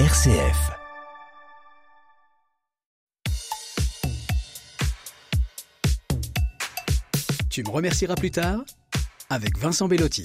RCF. Tu me remercieras plus tard avec Vincent Bellotti.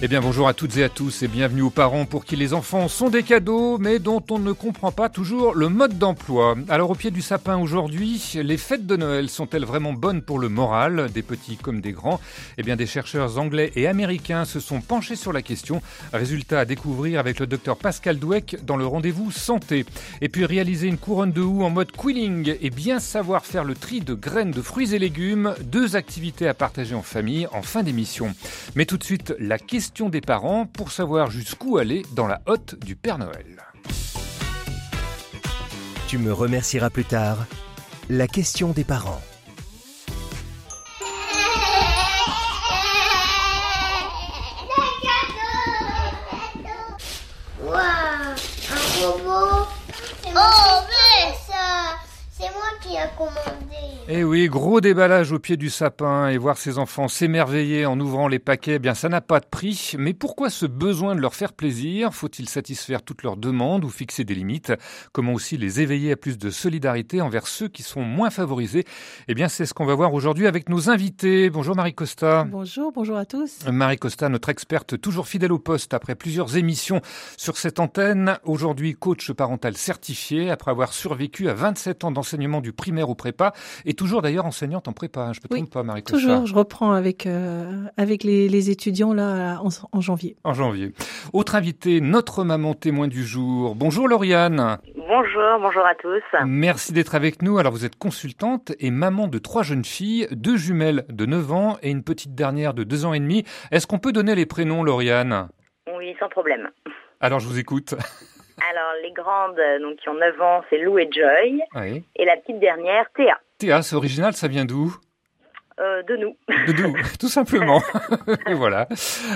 Eh bien bonjour à toutes et à tous et bienvenue aux parents pour qui les enfants sont des cadeaux mais dont on ne comprend pas toujours le mode d'emploi. Alors au pied du sapin aujourd'hui, les fêtes de Noël sont-elles vraiment bonnes pour le moral, des petits comme des grands? Eh bien des chercheurs anglais et américains se sont penchés sur la question. Résultat à découvrir avec le docteur Pascal Douek dans le rendez-vous santé. Et puis réaliser une couronne de houx en mode quilling et bien savoir faire le tri de graines de fruits et légumes, deux activités à partager en famille en fin d'émission. Mais tout de suite la question des parents pour savoir jusqu'où aller dans la hotte du Père Noël. Tu me remercieras plus tard. La question des parents. Waouh, un robot. Oh, mais ça, c'est moi qui a commandé. Eh oui, gros déballage au pied du sapin et voir ses enfants s'émerveiller en ouvrant les paquets, eh bien ça n'a pas de prix. Mais pourquoi ce besoin de leur faire plaisir? Faut-il satisfaire toutes leurs demandes ou fixer des limites? Comment aussi les éveiller à plus de solidarité envers ceux qui sont moins favorisés? Eh bien c'est ce qu'on va voir aujourd'hui avec nos invités. Bonjour Marie Costa. Bonjour, bonjour à tous. Marie Costa, notre experte toujours fidèle au poste après plusieurs émissions sur cette antenne. Aujourd'hui coach parental certifié après avoir survécu à 27 ans d'enseignement du primaire au prépa et toujours d'ailleurs enseignante en prépa, hein, je ne me trompe pas Marie. Toujours, je reprends avec, euh, avec les, les, étudiants là en, en, janvier. En janvier. Autre invité, notre maman témoin du jour. Bonjour Lauriane. Bonjour, bonjour à tous. Merci d'être avec nous. Alors vous êtes consultante et maman de trois jeunes filles, deux jumelles de 9 ans et une petite dernière de 2 ans et demi. Est-ce qu'on peut donner les prénoms Lauriane? Oui, sans problème. Alors je vous écoute. Alors, les grandes, donc, qui ont 9 ans, c'est Lou et Joy. Oui. Et la petite dernière, Théa. Théa, c'est original, ça vient d'où? Euh, de nous. De nous, tout simplement. voilà.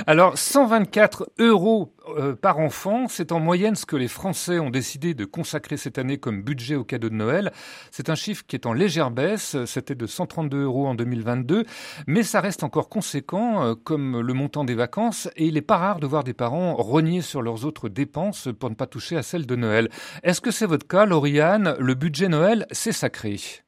Alors, 124 euros euh, par enfant, c'est en moyenne ce que les Français ont décidé de consacrer cette année comme budget au cadeau de Noël. C'est un chiffre qui est en légère baisse. C'était de 132 euros en 2022, mais ça reste encore conséquent, euh, comme le montant des vacances. Et il n'est pas rare de voir des parents rogner sur leurs autres dépenses pour ne pas toucher à celles de Noël. Est-ce que c'est votre cas, Lauriane? Le budget Noël, c'est sacré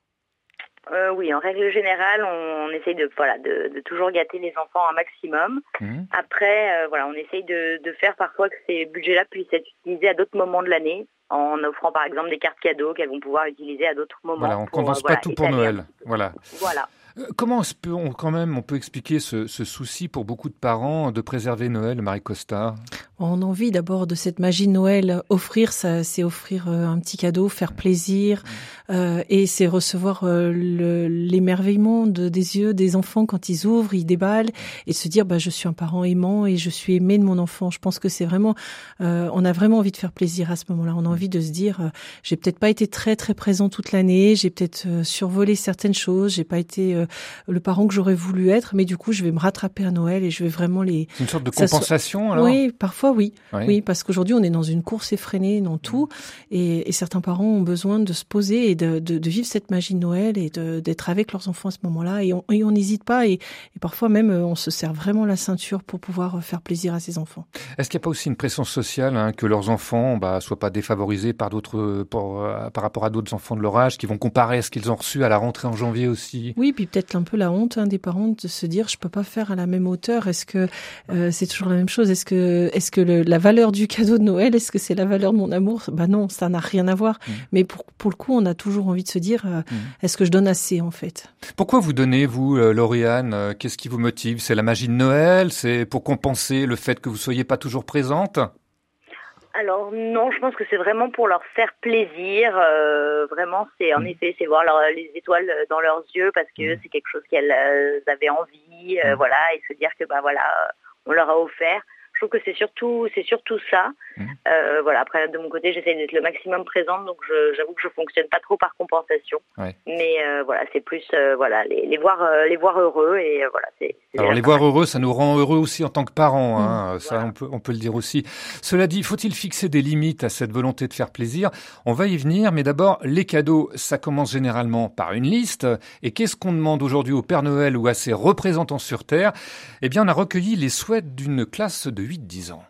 euh, oui, en règle générale, on, on essaye de, voilà, de, de, toujours gâter les enfants un maximum. Mmh. Après, euh, voilà, on essaye de, de, faire parfois que ces budgets-là puissent être utilisés à d'autres moments de l'année, en offrant par exemple des cartes cadeaux qu'elles vont pouvoir utiliser à d'autres moments. Voilà, on ne condense euh, pas tout pour Noël. Voilà. Voilà. Euh, Comment est-ce qu'on, quand même, on peut expliquer ce, ce, souci pour beaucoup de parents de préserver Noël, Marie Costa? On a envie d'abord de cette magie de Noël. Offrir, ça, c'est offrir un petit cadeau, faire plaisir, euh, et c'est recevoir euh, le, l'émerveillement de, des yeux des enfants quand ils ouvrent, ils déballent, et se dire, bah, je suis un parent aimant et je suis aimé de mon enfant. Je pense que c'est vraiment, euh, on a vraiment envie de faire plaisir à ce moment-là. On a envie de se dire, euh, j'ai peut-être pas été très très présent toute l'année, j'ai peut-être euh, survolé certaines choses, j'ai pas été le parent que j'aurais voulu être, mais du coup, je vais me rattraper à Noël et je vais vraiment les. Une sorte de compensation, alors? Oui, parfois oui. Oui, oui parce qu'aujourd'hui, on est dans une course effrénée dans tout, et, et, certains parents ont besoin de se poser et de, de, de vivre cette magie de Noël et d'être avec leurs enfants à ce moment-là. Et on n'hésite pas, et, et, parfois même, on se serre vraiment la ceinture pour pouvoir faire plaisir à ses enfants. Est-ce qu'il n'y a pas aussi une pression sociale, hein, que leurs enfants bah, soient pas défavorisés par d'autres, euh, par rapport à d'autres enfants de leur âge, qui vont comparer à ce qu'ils ont reçu à la rentrée en janvier aussi? Oui, puis peut-être un peu la honte hein, des parents de se dire je peux pas faire à la même hauteur. Est-ce que euh, c'est toujours la même chose? Est-ce que est-ce que le, la valeur du cadeau de Noël est-ce que c'est la valeur de mon amour? Bah non, ça n'a rien à voir. Mmh. Mais pour pour le coup, on a toujours envie de se dire euh, mmh. est-ce que je donne assez en fait? Pourquoi vous donnez vous, euh, Lauriane? Qu'est-ce qui vous motive? C'est la magie de Noël? C'est pour compenser le fait que vous soyez pas toujours présente? Alors non, je pense que c'est vraiment pour leur faire plaisir. Euh, vraiment, c'est en mmh. effet, c'est voir leur, les étoiles dans leurs yeux parce que mmh. c'est quelque chose qu'elles euh, avaient envie, euh, mmh. voilà, et se dire que bah voilà, on leur a offert. Je trouve que c'est surtout, c'est surtout ça. Mmh. Euh, voilà. Après, de mon côté, j'essaie d'être le maximum présente, donc j'avoue que je fonctionne pas trop par compensation. Ouais. Mais euh, voilà, c'est plus, euh, voilà, les, les voir, les voir heureux et voilà, c'est. Alors les voir heureux, ça nous rend heureux aussi en tant que parents. Hein. Mmh. Ça, voilà. on peut, on peut le dire aussi. Cela dit, faut-il fixer des limites à cette volonté de faire plaisir? On va y venir, mais d'abord, les cadeaux, ça commence généralement par une liste. Et qu'est-ce qu'on demande aujourd'hui au Père Noël ou à ses représentants sur Terre? Eh bien, on a recueilli les souhaits d'une classe de 8-10 ans.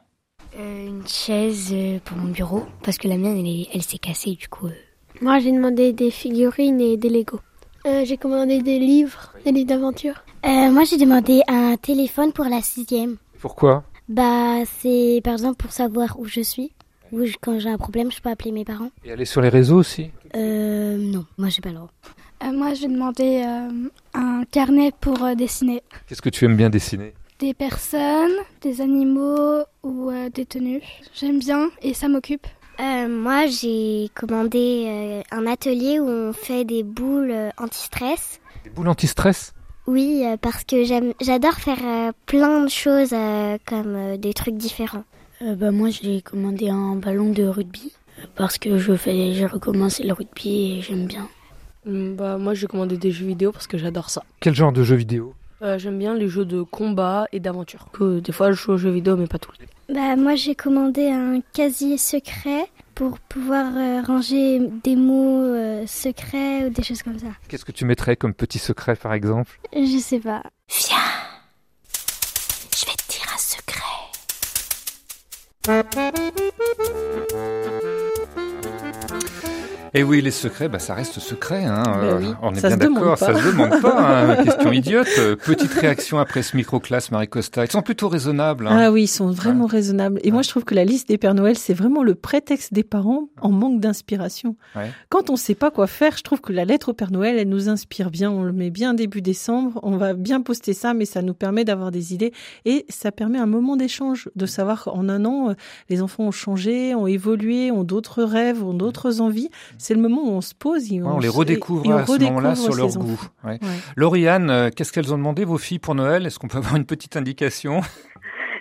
Euh, une chaise euh, pour mon bureau, parce que la mienne, elle, est- elle s'est cassée, du coup. euh. Moi, j'ai demandé des figurines et des Lego. Euh, j'ai commandé des livres, des livres d'aventure. Euh, moi, j'ai demandé un téléphone pour la sixième. Pourquoi? Bah, c'est par exemple pour savoir où je suis. Ou quand j'ai un problème, je peux appeler mes parents. Et aller sur les réseaux aussi? Euh, non, moi, j'ai pas le droit. Euh, moi, j'ai demandé euh, un carnet pour euh, dessiner Qu'est-ce que tu aimes bien dessiner? Des personnes, des animaux ou euh, des tenues. J'aime bien et ça m'occupe. Euh, moi, j'ai commandé euh, un atelier où on fait des boules euh, anti-stress. Des boules anti-stress? Oui, euh, parce que j'aime, j'adore faire euh, plein de choses euh, comme euh, des trucs différents. Euh, bah, moi, j'ai commandé un ballon de rugby, parce que je fais, j'ai recommencé le rugby et j'aime bien. Hum, Bah, moi, j'ai commandé des jeux vidéo parce que j'adore ça. Quel genre de jeu vidéo? Euh, J'aime bien les jeux de combat et d'aventure. Que des fois, je joue aux jeux vidéo, mais pas tout le temps. Bah, moi, j'ai commandé un casier secret pour pouvoir euh, ranger des mots euh, secrets ou des choses comme ça. Qu'est-ce que tu mettrais comme petit secret par exemple? Je sais pas. Viens, je vais te dire un secret. Eh oui, les secrets, bah, ça reste secret. Hein. Ben Euh, oui, on est bien d'accord, ça se demande pas. hein. Question idiote. Euh, Petite réaction après ce microclasse, Marie Costa. Ils sont plutôt raisonnables. hein. Ah oui, ils sont vraiment raisonnables. Et moi, je trouve que la liste des Pères Noël, c'est vraiment le prétexte des parents en manque d'inspiration. Ouais. Quand on sait pas quoi faire, je trouve que la lettre au Père Noël, elle nous inspire bien. On le met bien début décembre. On va bien poster ça, mais ça nous permet d'avoir des idées. Et ça permet un moment d'échange, de savoir qu'en un an, euh, les enfants ont changé, ont évolué, ont d'autres rêves, ont d'autres envies. C'est le moment où on se pose et Ouais, on les redécouvre et on à ce moment-là sur leur goût. enfants. Ouais. Ouais. Lauriane, euh, qu'est-ce qu'elles ont demandé, vos filles, pour Noël? Est-ce qu'on peut avoir une petite indication?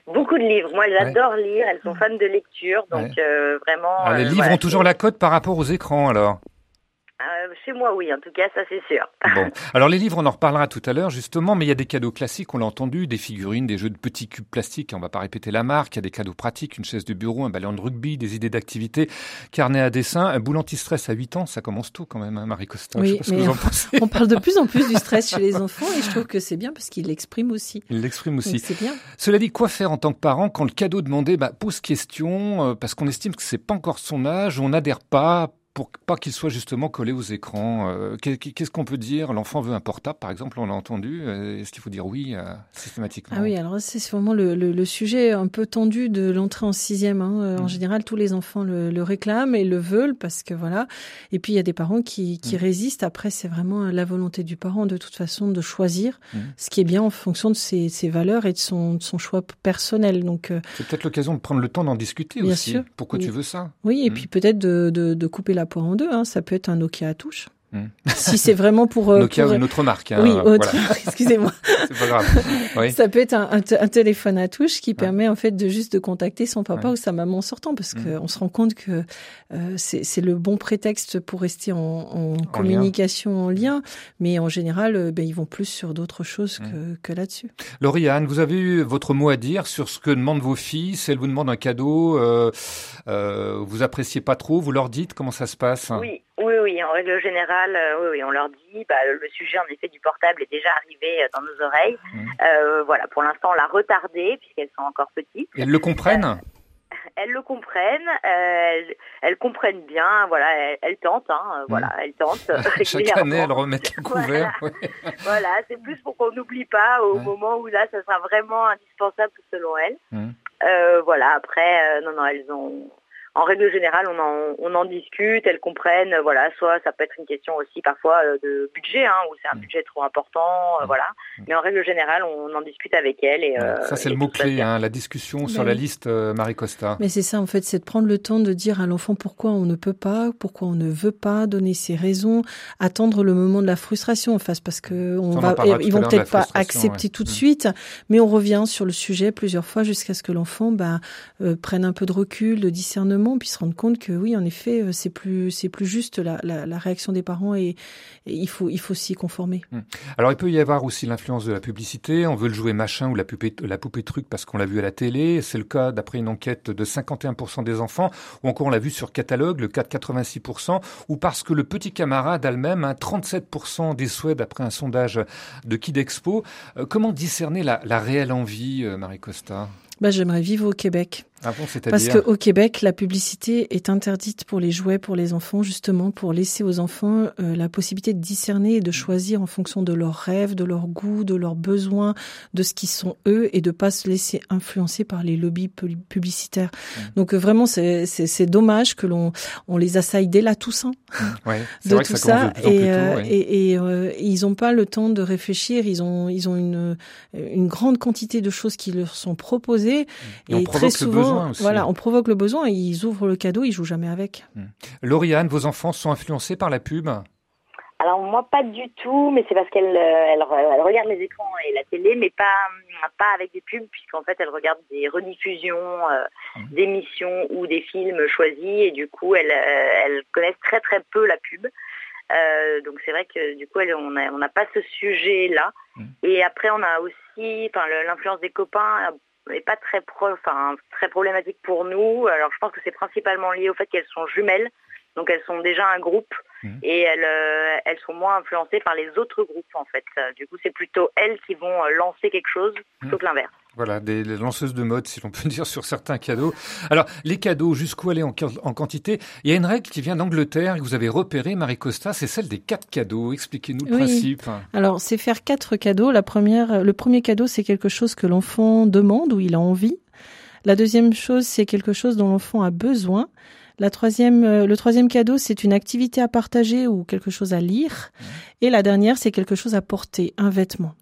Beaucoup de livres. Moi, elles Ouais. adorent lire. Elles sont fans de lecture. Donc, Ouais. euh, vraiment. Ah, Les euh, livres voilà, ont toujours la cote par rapport aux écrans, alors Euh, chez moi, oui. En tout cas, ça, c'est sûr. Bon, alors les livres, on en reparlera tout à l'heure justement, mais il y a des cadeaux classiques, on l'a entendu, des figurines, des jeux de petits cubes plastiques, on va pas répéter la marque, il y a des cadeaux pratiques, une chaise de bureau, un ballon de rugby, des idées d'activité, carnet à dessin, un boule anti-stress à 8 ans, ça commence tôt quand même, hein, Marie Costa. Je sais Oui, pas ce que mais vous en pensez. on parle de plus en plus du stress chez les enfants et je trouve que c'est bien parce qu'ils l'expriment aussi. Il l'exprime Donc aussi. c'est bien. Cela dit, quoi faire en tant que parent quand le cadeau demandé bah, pose question, euh, parce qu'on estime que c'est pas encore son âge, on n'adhère pas pour pas qu'il soit justement collé aux écrans. Euh, qu'est- Qu'est-ce qu'on peut dire? L'enfant veut un portable, par exemple, on l'a entendu. Euh, Est-ce qu'il faut dire oui euh, systématiquement? Ah oui, alors c'est vraiment le, le, le sujet un peu tendu de l'entrée en sixième. Hein. En Mm. général, tous les enfants le, le réclament et le veulent parce que voilà. Et puis il y a des parents qui, qui Mm. résistent. Après, c'est vraiment la volonté du parent de toute façon de choisir Mm. ce qui est bien en fonction de ses, ses valeurs et de son, de son choix personnel. Donc euh, C'est peut-être l'occasion de prendre le temps d'en discuter Bien aussi. sûr. Pourquoi Oui. tu veux ça? Oui, et puis peut-être de, de, de couper la poire en deux. Hein. Ça peut être un Nokia à touche. Mm. si c'est vraiment pour... euh, Nokia pour- ou une autre marque. hein, Oui, voilà. autre- excusez-moi. C'est pas grave. Oui. Ça peut être un, un t- un téléphone à touche qui permet en fait de juste de contacter son papa Ouais. ou sa maman en sortant parce Mm. qu'on se rend compte que euh, c'est c'est le bon prétexte pour rester en, en communication, en lien, mais en général, euh, ben, ils vont plus sur d'autres choses que, que là-dessus. Lauriane, vous avez eu votre mot à dire sur ce que demandent vos filles. Si elles vous demandent un cadeau, euh, euh, vous appréciez pas trop, vous leur dites comment ça se passe? Oui, oui, oui. En règle générale, euh, oui, oui, on leur dit. Bah, le sujet, en effet, du portable est déjà arrivé euh, dans nos oreilles. Mhm. Euh, voilà, pour l'instant, on l'a retardé puisqu'elles sont encore petites. Et elles le comprennent? Elles le comprennent, euh, elles, elles comprennent bien. Voilà, elles, elles tentent. Hein, Voilà, elles tentent. Chaque régulièrement. année, elles remettent le couvert. ouais. Voilà, c'est plus pour qu'on n'oublie pas au Ouais. moment où là, ça sera vraiment indispensable selon elles. Voilà, après, non, non, elles ont. En règle générale, on en, on en discute, elles comprennent. euh, Voilà, soit ça peut être une question aussi parfois euh, de budget, hein, où c'est un Mhm. budget trop important, euh, Mhm. voilà. Mais en règle générale, on en discute avec elles et. euh, ça, c'est et le mot-clé, hein, la discussion sur Ben la liste euh, Marie Costa. Mais c'est ça en fait, c'est de prendre le temps de dire à l'enfant pourquoi on ne peut pas, pourquoi on ne veut pas, donner ses raisons, attendre le moment de la frustration en face parce que on Ça, va, tout ils vont peut-être pas accepter ouais. tout de Mm. suite, mais on revient sur le sujet plusieurs fois jusqu'à ce que l'enfant bah, euh, prenne un peu de recul, de discernement, puis se rende compte que oui, en effet, euh, c'est plus c'est plus juste la, la, réaction des parents et, il faut il faut s'y conformer. Alors, il peut y avoir aussi l'influence de la publicité. On veut le jouer machin ou la poupée, la poupée truc parce qu'on l'a vu à la télé. C'est le cas d'après une enquête de 51% des enfants. Ou encore, on l'a vu sur catalogue, le cas de 86%. Ou parce que le petit camarade a le même, hein, 37% des souhaits d'après un sondage de Kid Expo. Euh, comment discerner la, la réelle envie, euh, Marie Costa Bah, j'aimerais vivre au Québec. Ah bon, Parce qu'au Québec, la publicité est interdite pour les jouets pour les enfants, justement pour laisser aux enfants euh, la possibilité de discerner et de choisir en fonction de leurs rêves, de leurs goûts, de leurs besoins, de ce qu'ils sont eux, et de pas se laisser influencer par les lobbies publicitaires. Mmh. Donc euh, vraiment, c'est dommage que l'on on les assaille dès la Toussaint mmh. ouais, de tout ça, et, euh, et, et ils n'ont pas le temps de réfléchir. Ils ont ils ont une une grande quantité de choses qui leur sont proposées, et, et très souvent voilà, on provoque le besoin, ils ouvrent le cadeau, ils jouent jamais avec. Hmm. Lauriane, vos enfants sont influencés par la pub? Alors moi pas du tout, mais c'est parce qu'elle euh, elle, regarde les écrans et la télé, mais pas pas avec des pubs, puisqu'en fait elle regarde des rediffusions euh, hmm. d'émissions ou des films choisis, et du coup elle, euh, elle connaît très très peu la pub. donc c'est vrai que du coup elle, on n'a pas ce sujet là. Hmm. Et après on a aussi, enfin l'influence des copains n'est pas très, pro, enfin, très problématique pour nous. Alors je pense que c'est principalement lié au fait qu'elles sont jumelles, donc elles sont déjà un groupe mmh. et elles, euh, elles sont moins influencées par les autres groupes en fait. Du coup c'est plutôt elles qui vont euh, lancer quelque chose plutôt que l'inverse. Voilà, des lanceuses de mode, si l'on peut dire, sur certains cadeaux. Alors, les cadeaux, jusqu'où aller en, quantité? Il y a une règle qui vient d'Angleterre, que vous avez repérée, Marie Costa, c'est celle des quatre cadeaux. Expliquez-nous le principe. Alors, c'est faire quatre cadeaux. La première, le premier cadeau, c'est quelque chose que l'enfant demande ou il a envie. La deuxième chose, c'est quelque chose dont l'enfant a besoin. La troisième, euh, le troisième cadeau, c'est une activité à partager ou quelque chose à lire. Et la dernière, c'est quelque chose à porter, un vêtement.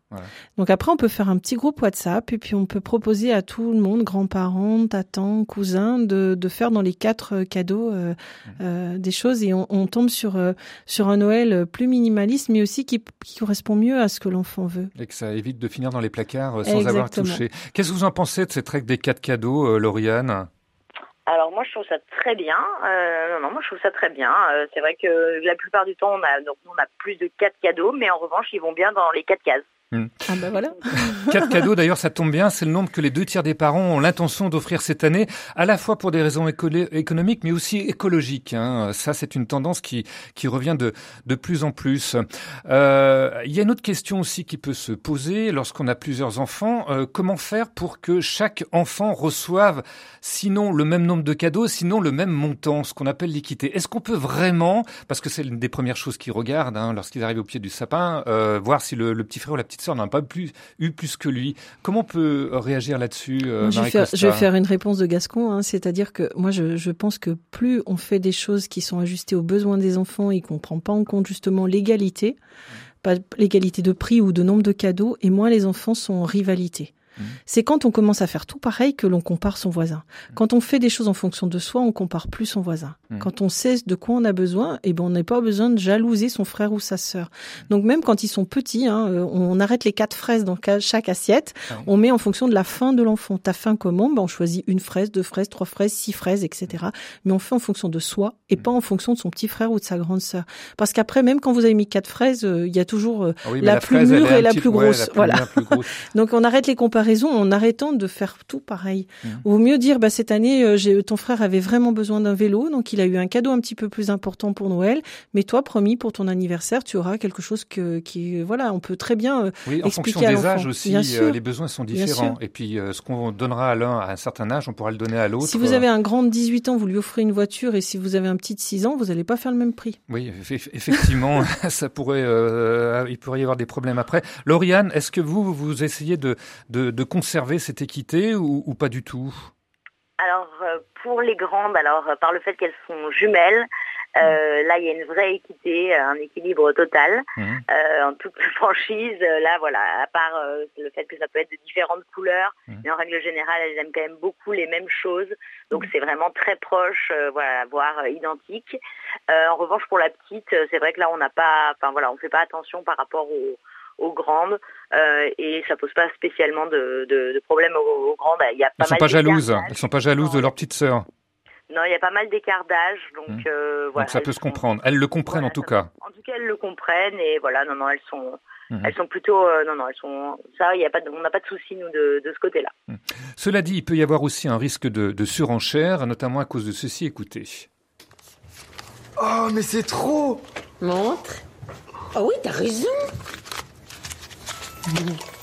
Donc après, on peut faire un petit groupe WhatsApp et puis on peut proposer à tout le monde, grands-parents, tatans, cousins, de, de faire dans les quatre euh, cadeaux euh, euh, des choses et on, on tombe sur sur un Noël plus minimaliste, mais aussi qui, qui correspond mieux à ce que l'enfant veut. Et que ça évite de finir dans les placards sans avoir touché. Qu'est-ce que vous en pensez de cette règle des quatre cadeaux, Lauriane? Alors moi je trouve ça très bien. Euh, moi je trouve ça très bien. Euh, c'est vrai que la plupart du temps on a on a plus de quatre cadeaux, mais en revanche ils vont bien dans les quatre cases. Hmm. Ah ben voilà. Quatre cadeaux d'ailleurs, ça tombe bien, c'est le nombre que les deux tiers des parents ont l'intention d'offrir cette année, à la fois pour des raisons économiques, mais aussi écologiques. Hein. Ça, c'est une tendance qui qui revient de de plus en plus. Euh, il y a une autre question aussi qui peut se poser lorsqu'on a plusieurs enfants. Euh, comment faire pour que chaque enfant reçoive, sinon le même nombre de cadeaux, sinon le même montant, ce qu'on appelle l'équité? Est-ce qu'on peut vraiment, parce que c'est l'une des premières choses qu'ils regardent hein, lorsqu'ils arrivent au pied du sapin, euh, voir si le, le petit frère ou la petite on n'a pas plus, eu plus que lui. Comment on peut réagir là-dessus, euh, je, vais faire, je vais faire une réponse de Gascon, hein, c'est-à-dire que moi, je, je, pense que plus on fait des choses qui sont ajustées aux besoins des enfants et qu'on prend pas en compte justement l'égalité, pas l'égalité de prix ou de nombre de cadeaux, et moins les enfants sont en rivalité. Mmh. C'est quand on commence à faire tout pareil que l'on compare son voisin. Mmh. Quand on fait des choses en fonction de soi, on compare plus son voisin. Mmh. Quand on sait de quoi on a besoin, eh ben on n'a pas besoin de jalouser son frère ou sa sœur. Donc même quand ils sont petits, hein, euh, on arrête les quatre fraises dans chaque assiette. On met en fonction de la faim de l'enfant. T'as faim comment? Ben, on choisit une fraise, deux fraises, trois fraises, six fraises, etc. Mais on fait en fonction de soi et pas en fonction de son petit frère ou de sa grande sœur. Parce qu'après, même quand vous avez mis quatre fraises, euh, il y a toujours euh, ah la, plus mûre et la plus grosse. voilà. Donc on arrête les comparaisons en arrêtant de faire tout pareil. Mmh. Vaut mieux dire, bah, cette année, euh, ton frère avait vraiment besoin d'un vélo, donc il a eu un cadeau un petit peu plus important pour Noël. Mais toi, promis, pour ton anniversaire, tu auras quelque chose que, qui, voilà, on peut très bien euh, oui, en fonction des âges aussi, euh, les besoins sont différents. Et puis, ce qu'on donnera à l'un à un certain âge, on pourra le donner à l'autre. Si vous avez un grand de 18 ans, vous lui offrez une voiture, et si vous avez un petit de 6 ans, vous n'allez pas faire le même prix. Oui, effectivement, ça pourrait, il pourrait y avoir des problèmes après. Lauriane, est-ce que vous, vous essayez de, de, de conserver cette équité ou, pas du tout? Alors, euh, pour les grandes, alors euh, par le fait qu'elles sont jumelles, euh, là, il y a une vraie équité, un équilibre total, mmh. en toute franchise. Là, voilà, à part le fait que ça peut être de différentes couleurs, mmh. mais en règle générale, elles aiment quand même beaucoup les mêmes choses. Donc, c'est vraiment très proche, voilà, voire identique. en revanche, pour la petite, c'est vrai que là, on n'a pas, enfin voilà, on fait pas attention par rapport au aux grandes euh, et ça pose pas spécialement de, de, de problème aux, grandes. Il y a pas elles sont pas jalouses. Elles sont pas jalouses de leur petite sœur. Non, il y a pas mal d'écart d'âge, donc, mmh. euh, voilà. Donc ça peut se comprendre. Elles le comprennent en tout cas. En tout cas, elles le comprennent et voilà, non, non, elles sont, mmh. elles sont plutôt, euh, non, non, elles sont, ça, il y a pas, on n'a pas de souci nous de, de ce côté-là. Mmh. Cela dit, il peut y avoir aussi un risque de, de surenchère, notamment à cause de ceci. Écoutez. Oh, mais c'est trop Montre. Oh oui, t'as raison. Mm-hmm.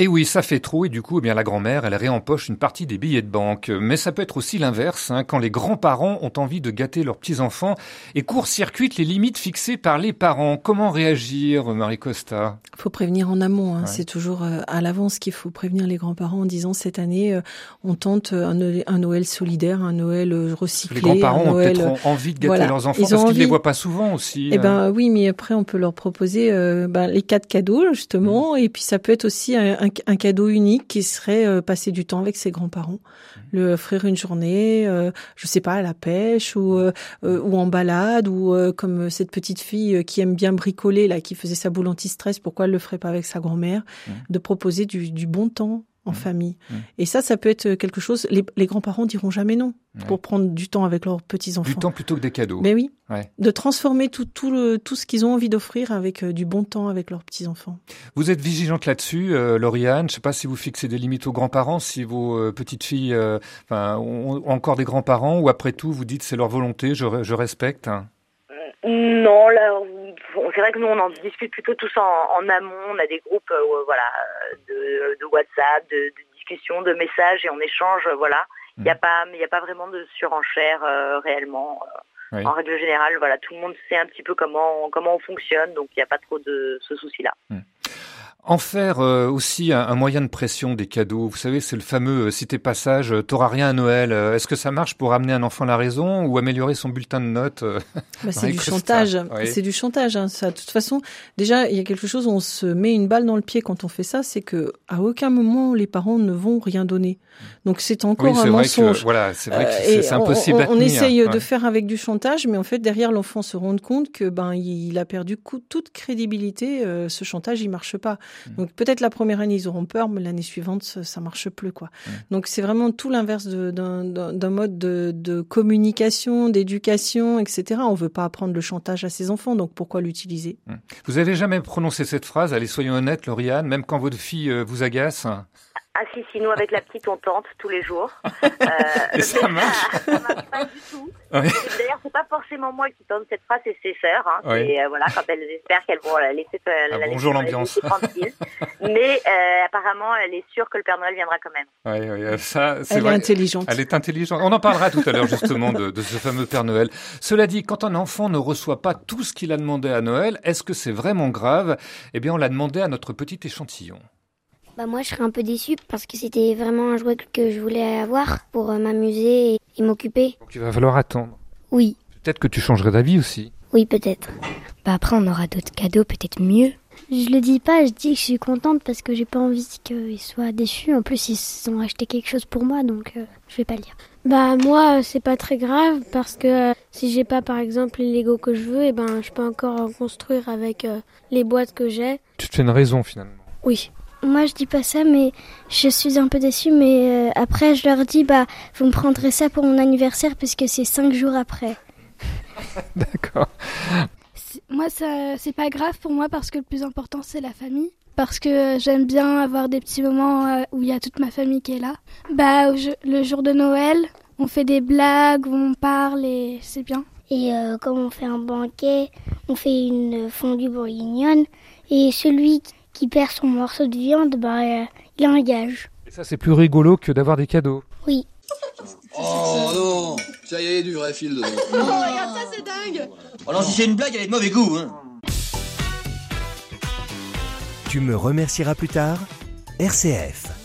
Et oui, ça fait trop et du coup, eh bien la grand-mère, elle réempoche une partie des billets de banque. Mais ça peut être aussi l'inverse, hein, quand les grands-parents ont envie de gâter leurs petits-enfants et court-circuitent les limites fixées par les parents. Comment réagir, Marie Costa faut prévenir en amont. Hein. C'est toujours euh, à l'avance qu'il faut prévenir les grands-parents en disant cette année, euh, on tente un, Noël solidaire, un Noël euh, recyclé. Les grands-parents ont peut-être envie de gâter leurs enfants parce qu'ils ne les voient pas souvent aussi. Eh ben oui, mais après on peut leur proposer ben, les quatre cadeaux justement, mmh. et puis ça peut être aussi un, un, cadeau unique qui serait passer du temps avec ses grands-parents, mmh. le offrir une journée, je sais pas, à la pêche ou ou en balade ou comme cette petite fille qui aime bien bricoler là, qui faisait sa boule anti-stress. Pourquoi le ferait pas avec sa grand-mère, mmh. de proposer du, bon temps en mmh. famille. Mmh. Et ça, ça peut être quelque chose. Les, grands-parents diront jamais non pour prendre du temps avec leurs petits enfants. Du temps plutôt que des cadeaux. Mais oui. De transformer tout, tout, le, tout ce qu'ils ont envie d'offrir avec euh, du bon temps avec leurs petits enfants. Vous êtes vigilante là-dessus, euh, Lauriane. Je ne sais pas si vous fixez des limites aux grands-parents, si vos euh, petites filles, ont encore des grands-parents, ou après tout, vous dites c'est leur volonté, je, je respecte. Non, là, c'est vrai que nous, on en discute plutôt tous en, amont. On a des groupes, euh, voilà, de, WhatsApp, de, de, discussions, de messages, et on échange, voilà. Il n'y a mm. pas, a pas vraiment de surenchère euh, réellement. Euh, en règle générale, voilà, tout le monde sait un petit peu comment comment on fonctionne, donc il n'y a pas trop de ce souci-là. Mm. En faire euh, aussi un, moyen de pression des cadeaux. Vous savez, c'est le fameux euh, cité passage euh, t'auras rien à Noël. Est-ce que ça marche pour amener un enfant à la raison ou améliorer son bulletin de notes bah, C'est du chantage. C'est du chantage. Hein, ça. De toute façon, déjà, il y a quelque chose où on se met une balle dans le pied quand on fait ça, c'est que à aucun moment les parents ne vont rien donner. Donc c'est encore un mensonge. voilà, c'est vrai que c'est impossible. On, on, essaye de faire avec du chantage, mais en fait derrière l'enfant se rend compte que ben il a perdu toute crédibilité. ce chantage, il marche pas. Mm. Donc peut-être la première année ils auront peur, mais l'année suivante ça marche plus quoi. Donc c'est vraiment tout l'inverse d'un mode de, communication, d'éducation, etc. On veut pas apprendre le chantage à ses enfants, donc pourquoi l'utiliser? Mm. Vous avez jamais prononcé cette phrase Allez, soyons honnêtes, Lauriane, même quand votre fille euh, vous agace? Ah si, si, nous avec la petite on tente tous les jours. Euh, Et ça marche Ça marche pas du tout. D'ailleurs, c'est pas forcément moi qui tente cette phrase, c'est ses sœurs. Hein. Et euh, voilà, quand elles espèrent qu'elles vont la laisser, euh, ah, la bonjour l'ambiance. tranquille. Mais euh, apparemment, elle est sûre que le Père Noël viendra quand même. Oui, oui, ça, c'est Elle est intelligente. Elle est intelligente. On en parlera tout à l'heure justement de, de ce fameux Père Noël. Cela dit, quand un enfant ne reçoit pas tout ce qu'il a demandé à Noël, est-ce que c'est vraiment grave? Eh bien, on l'a demandé à notre petit échantillon. Bah moi, je serais un peu déçue parce que c'était vraiment un jouet que je voulais avoir pour euh, m'amuser et, m'occuper. Donc il va falloir attendre. Oui. Peut-être que tu changerais d'avis aussi. Oui, peut-être. Bah après, on aura d'autres cadeaux, peut-être mieux. Je le dis pas, je dis que je suis contente parce que j'ai pas envie qu'ils soient déçus. En plus, ils ont acheté quelque chose pour moi, donc euh, je vais pas le dire. Bah moi, c'est pas très grave parce que euh, si j'ai pas par exemple les Lego que je veux, et eh ben je peux encore en construire avec les boîtes que j'ai. Tu te fais une raison finalement. Oui. Moi, je dis pas ça, mais je suis un peu déçue. Mais euh, après, je leur dis, bah, vous me prendrez ça pour mon anniversaire, puisque c'est cinq jours après. D'accord. Moi, ça, c'est pas grave pour moi parce que le plus important, c'est la famille. Parce que j'aime bien avoir des petits moments euh, où il y a toute ma famille qui est là. Bah, le jour de Noël, on fait des blagues, on parle et c'est bien. Et euh, quand on fait un banquet, on fait une fondue bourguignonne. Et celui qui qui perd son morceau de viande, bah, euh, il engage. Et ça, c'est plus rigolo que d'avoir des cadeaux. Oui. Oh non Ça y est, du vrai fil dedans. Oh, regarde ça, c'est dingue Alors, si c'est une blague, elle est de mauvais goût, hein. Tu me remercieras plus tard RCF.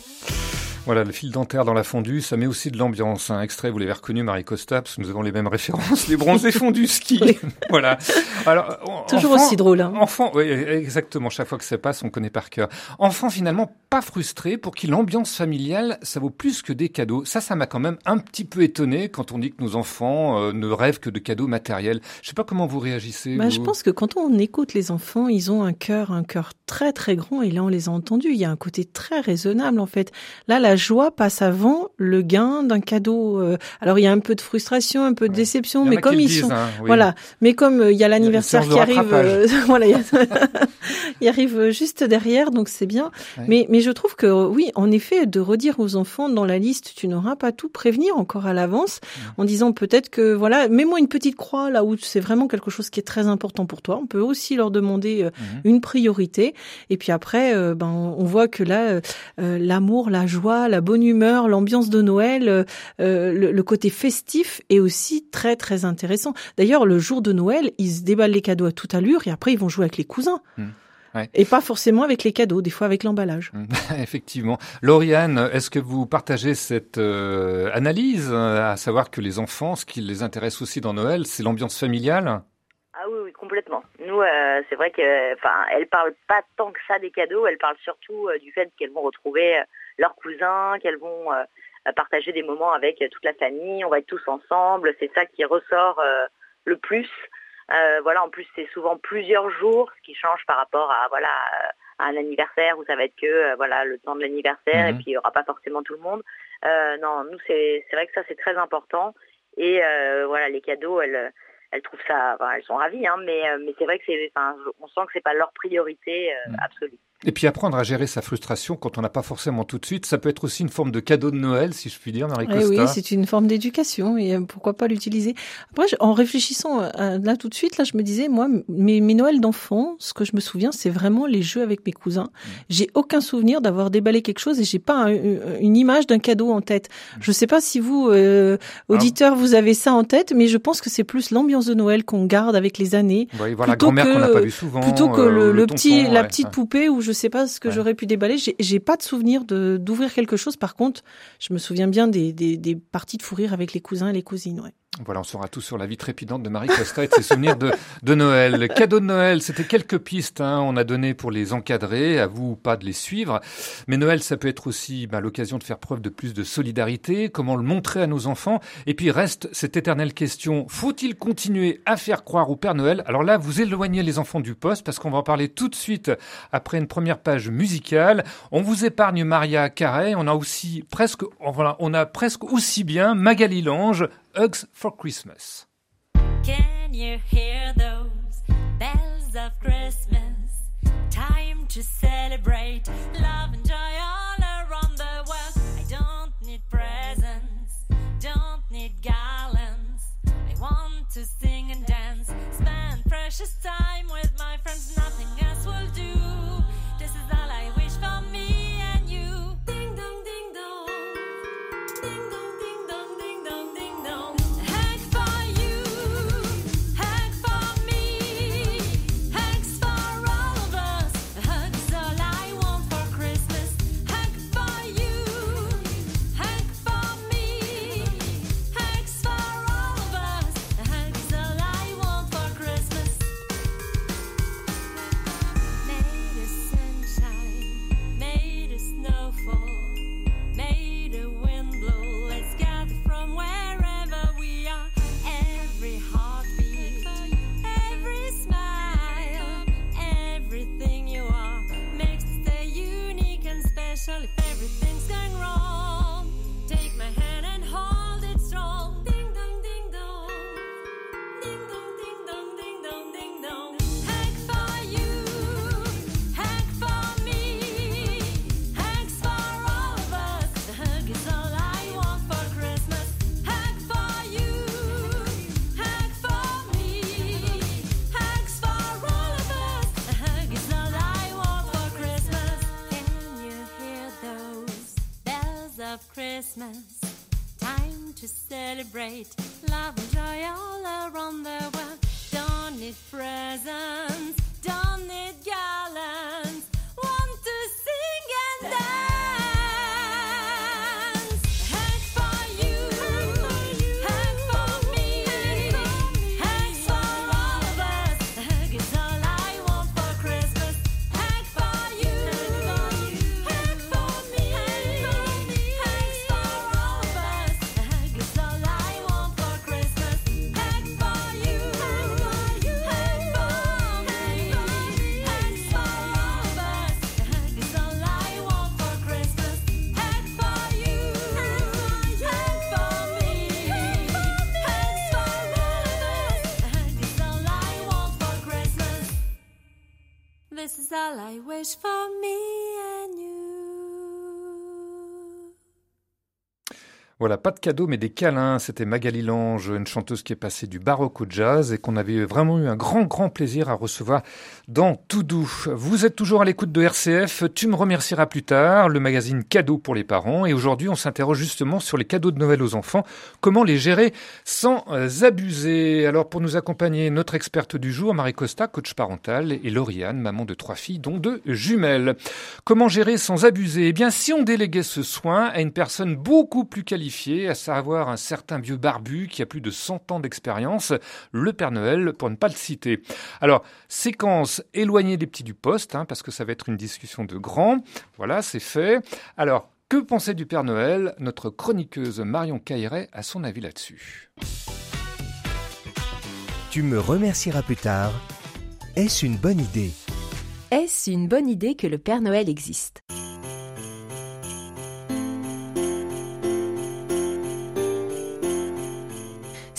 Voilà, le fil dentaire dans la fondue, ça met aussi de l'ambiance. Un extrait, vous l'avez reconnu, Marie Costa, parce que nous avons les mêmes références, les bronzés fondus ski. voilà. Alors, Toujours aussi drôle. Hein. Enfant, oui, exactement. Chaque fois que ça passe, on connaît par cœur. Enfant, finalement, pas frustré, pour qui l'ambiance familiale, ça vaut plus que des cadeaux. Ça, ça m'a quand même un petit peu étonné quand on dit que nos enfants euh, ne rêvent que de cadeaux matériels. Je sais pas comment vous réagissez. Bah, Je pense que quand on écoute les enfants, ils ont un cœur, un cœur très très grand, et là, on les a entendus. Il y a un côté très raisonnable, en fait. Là, la la joie passe avant le gain d'un cadeau. Euh. Alors il y a un peu de frustration, un peu de déception, mais comme ils sont, hein, voilà, mais comme il y a l'anniversaire qui arrive, voilà, il, arrive juste derrière, donc c'est bien. Mais mais je trouve que oui, en effet, de redire aux enfants dans la liste, tu n'auras pas tout, prévenir encore à l'avance, en disant peut-être que voilà, mets-moi une petite croix là où c'est vraiment quelque chose qui est très important pour toi. On peut aussi leur demander mhm. une priorité, et puis après, ben on voit que là, l'amour, la joie, la bonne humeur, l'ambiance de Noël, le, côté festif est aussi très très intéressant. D'ailleurs, le jour de Noël, ils se déballent les cadeaux à toute allure et après ils vont jouer avec les cousins. Mmh. Et pas forcément avec les cadeaux, des fois avec l'emballage. Mmh. Effectivement. Lauriane, est-ce que vous partagez cette euh, analyse, à savoir que les enfants, ce qui les intéresse aussi dans Noël, c'est l'ambiance familiale? Complètement. Nous, euh, c'est vrai que, enfin, elles parlent pas tant que ça des cadeaux. Elles parlent surtout euh, du fait qu'elles vont retrouver leurs cousins, qu'elles vont partager des moments avec toute la famille. On va être tous ensemble. C'est ça qui ressort le plus. Euh, voilà, en plus c'est souvent plusieurs jours, ce qui change par rapport à voilà à un anniversaire où ça va être que euh, voilà le temps de l'anniversaire et mhm. puis il n'y aura pas forcément tout le monde. Euh, non, nous c'est c'est vrai que ça c'est très important et voilà les cadeaux elles elles trouvent ça, elles sont ravies, hein, mais mais c'est vrai que c'est, enfin, on sent que c'est pas leur priorité mhm. absolue. Et puis apprendre à gérer sa frustration quand on n'a pas forcément tout de suite, ça peut être aussi une forme de cadeau de Noël, si je puis dire, Marie Costa. oui, c'est une forme d'éducation et euh, pourquoi pas l'utiliser. Après, en réfléchissant euh, là tout de suite, là, je me disais, moi, mes, mes Noëls d'enfant, ce que je me souviens, c'est vraiment les jeux avec mes cousins. Mmh. J'ai aucun souvenir d'avoir déballé quelque chose et j'ai pas une image d'un cadeau en tête. Mmh. Je sais pas si vous, euh, auditeurs, ah. vous avez ça en tête, mais je pense que c'est plus l'ambiance de Noël qu'on garde avec les années. Oui, voilà, plutôt grand-mère qu'on n'a pas vu souvent. Plutôt que le, petit, la petite poupée où je sais pas ce que j'aurais pu déballer. J'ai pas de souvenir de d'ouvrir quelque chose. Par contre, je me souviens bien des, des, des parties de fou rire avec les cousins et les cousines. Ouais. Voilà, on saura tout sur la vie trépidante de Marie Costa et ses souvenirs de, Noël. Cadeau de Noël, c'était quelques pistes, hein, on a donné pour les encadrer, à vous ou pas de les suivre. Mais Noël, ça peut être aussi bah, l'occasion de faire preuve de plus de solidarité, comment le montrer à nos enfants. Et puis reste cette éternelle question, faut-il continuer à faire croire au Père Noël? Alors là, vous éloignez les enfants du poste parce qu'on va en parler tout de suite après une première page musicale. On vous épargne Maria Carré, on a aussi presque, voilà, on a presque aussi bien Magali Lange, Hugs for Christmas. Can you hear those bells of Christmas? Time to celebrate love Voilà, pas de cadeaux, mais des câlins. C'était Magali Lange, une chanteuse qui est passée du baroque au jazz et qu'on avait vraiment eu un grand, grand plaisir à recevoir dans Tout Doux. Vous êtes toujours à l'écoute de RCF. Tu me remercieras plus tard, le magazine Cadeaux pour les parents. Et aujourd'hui, on s'interroge justement sur les cadeaux de Noël aux enfants. Comment les gérer sans euh, abuser? Alors, pour nous accompagner, notre experte du jour, Marie Costa, coach parental, et Lauriane, maman de trois filles, dont deux jumelles. Comment gérer sans abuser? Eh bien, si on déléguait ce soin à une personne beaucoup plus qualifiée, à savoir un certain vieux barbu qui a plus de 100 ans d'expérience, le Père Noël, pour ne pas le citer. Alors, séquence éloignée des petits du poste, hein, parce que ça va être une discussion de grands. Voilà, c'est fait. Alors, que penser du Père Noël? Notre chroniqueuse Marion Cailleret a son avis là-dessus. Tu me remercieras plus tard. Est-ce une bonne idée? Est-ce une bonne idée que le Père Noël existe?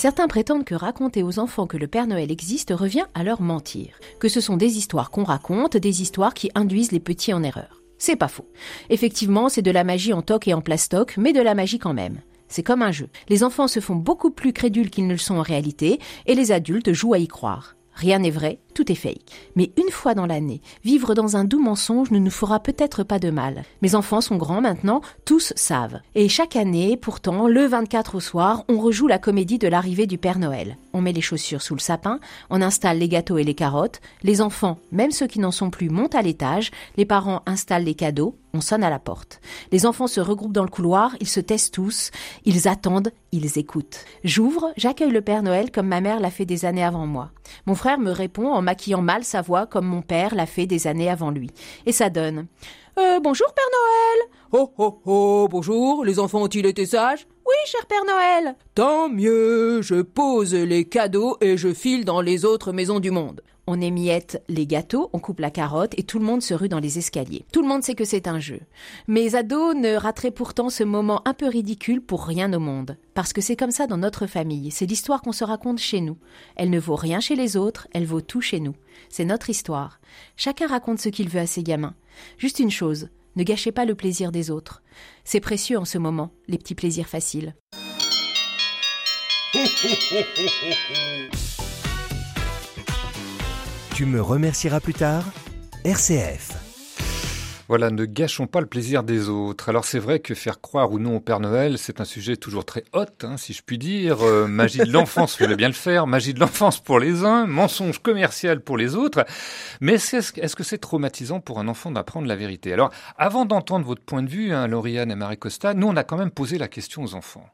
Certains prétendent que raconter aux enfants que le Père Noël existe revient à leur mentir, que ce sont des histoires qu'on raconte, des histoires qui induisent les petits en erreur. C'est pas faux. Effectivement, c'est de la magie en toc et en plastoc, mais de la magie quand même. C'est comme un jeu. Les enfants se font beaucoup plus crédules qu'ils ne le sont en réalité, et les adultes jouent à y croire. Rien n'est vrai, tout est fake. Mais une fois dans l'année, vivre dans un doux mensonge ne nous fera peut-être pas de mal. Mes enfants sont grands maintenant, tous savent. Et chaque année, pourtant, le 24 au soir, on rejoue la comédie de l'arrivée du Père Noël. On met les chaussures sous le sapin, on installe les gâteaux et les carottes, les enfants, même ceux qui n'en sont plus, montent à l'étage, les parents installent les cadeaux, on sonne à la porte. Les enfants se regroupent dans le couloir, ils se taisent tous, ils attendent, ils écoutent. J'ouvre, j'accueille le Père Noël comme ma mère l'a fait des années avant moi. Mon frère me répond en maquillant mal sa voix comme mon père l'a fait des années avant lui. Et ça donne euh, Bonjour Père Noël Oh oh oh, bonjour, les enfants ont-ils été sages? Oui, cher Père Noël Tant mieux, je pose les cadeaux et je file dans les autres maisons du monde. On émiette les gâteaux, on coupe la carotte et tout le monde se rue dans les escaliers. Tout le monde sait que c'est un jeu. Mes ados ne rateraient pourtant ce moment un peu ridicule pour rien au monde. Parce que c'est comme ça dans notre famille. C'est l'histoire qu'on se raconte chez nous. Elle ne vaut rien chez les autres, elle vaut tout chez nous. C'est notre histoire. Chacun raconte ce qu'il veut à ses gamins. Juste une chose, ne gâchez pas le plaisir des autres. C'est précieux en ce moment, les petits plaisirs faciles. Tu me remercieras plus tard RCF. Voilà, ne gâchons pas le plaisir des autres. Alors c'est vrai que faire croire ou non au Père Noël, c'est un sujet toujours très hot, hein, si je puis dire. Euh, magie de l'enfance, fallait bien le faire. Magie de l'enfance pour les uns, mensonge commercial pour les autres. Mais est-ce est -ce que c'est traumatisant pour un enfant d'apprendre la vérité? Alors, avant d'entendre votre point de vue, hein, Lauriane et Marie Costa, nous on a quand même posé la question aux enfants.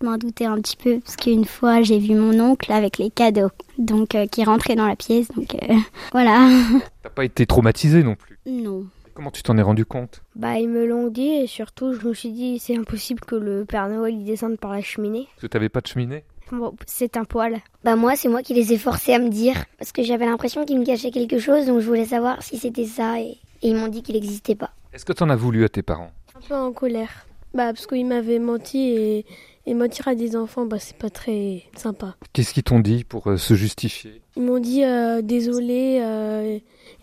Je m'en doutais un petit peu parce qu'une fois j'ai vu mon oncle avec les cadeaux, donc euh, qui rentrait dans la pièce, donc euh, voilà. T'as pas été traumatisé non plus? Non. Comment tu t'en es rendu compte? Bah ils me l'ont dit et surtout je me suis dit c'est impossible que le Père Noël il descende par la cheminée. Parce que t'avais pas de cheminée? Bon, c'est un poil. Bah moi c'est moi qui les ai forcés à me dire parce que j'avais l'impression qu'ils me cachaient quelque chose donc je voulais savoir si c'était ça et, et ils m'ont dit qu'il n'existait pas. Est-ce que t'en as voulu à tes parents? Un peu en colère. Bah parce qu'ils m'avaient menti et, et mentir à des enfants bah c'est pas très sympa. Qu'est-ce qu'ils t'ont dit pour euh, se justifier? Ils m'ont dit euh, désolé euh,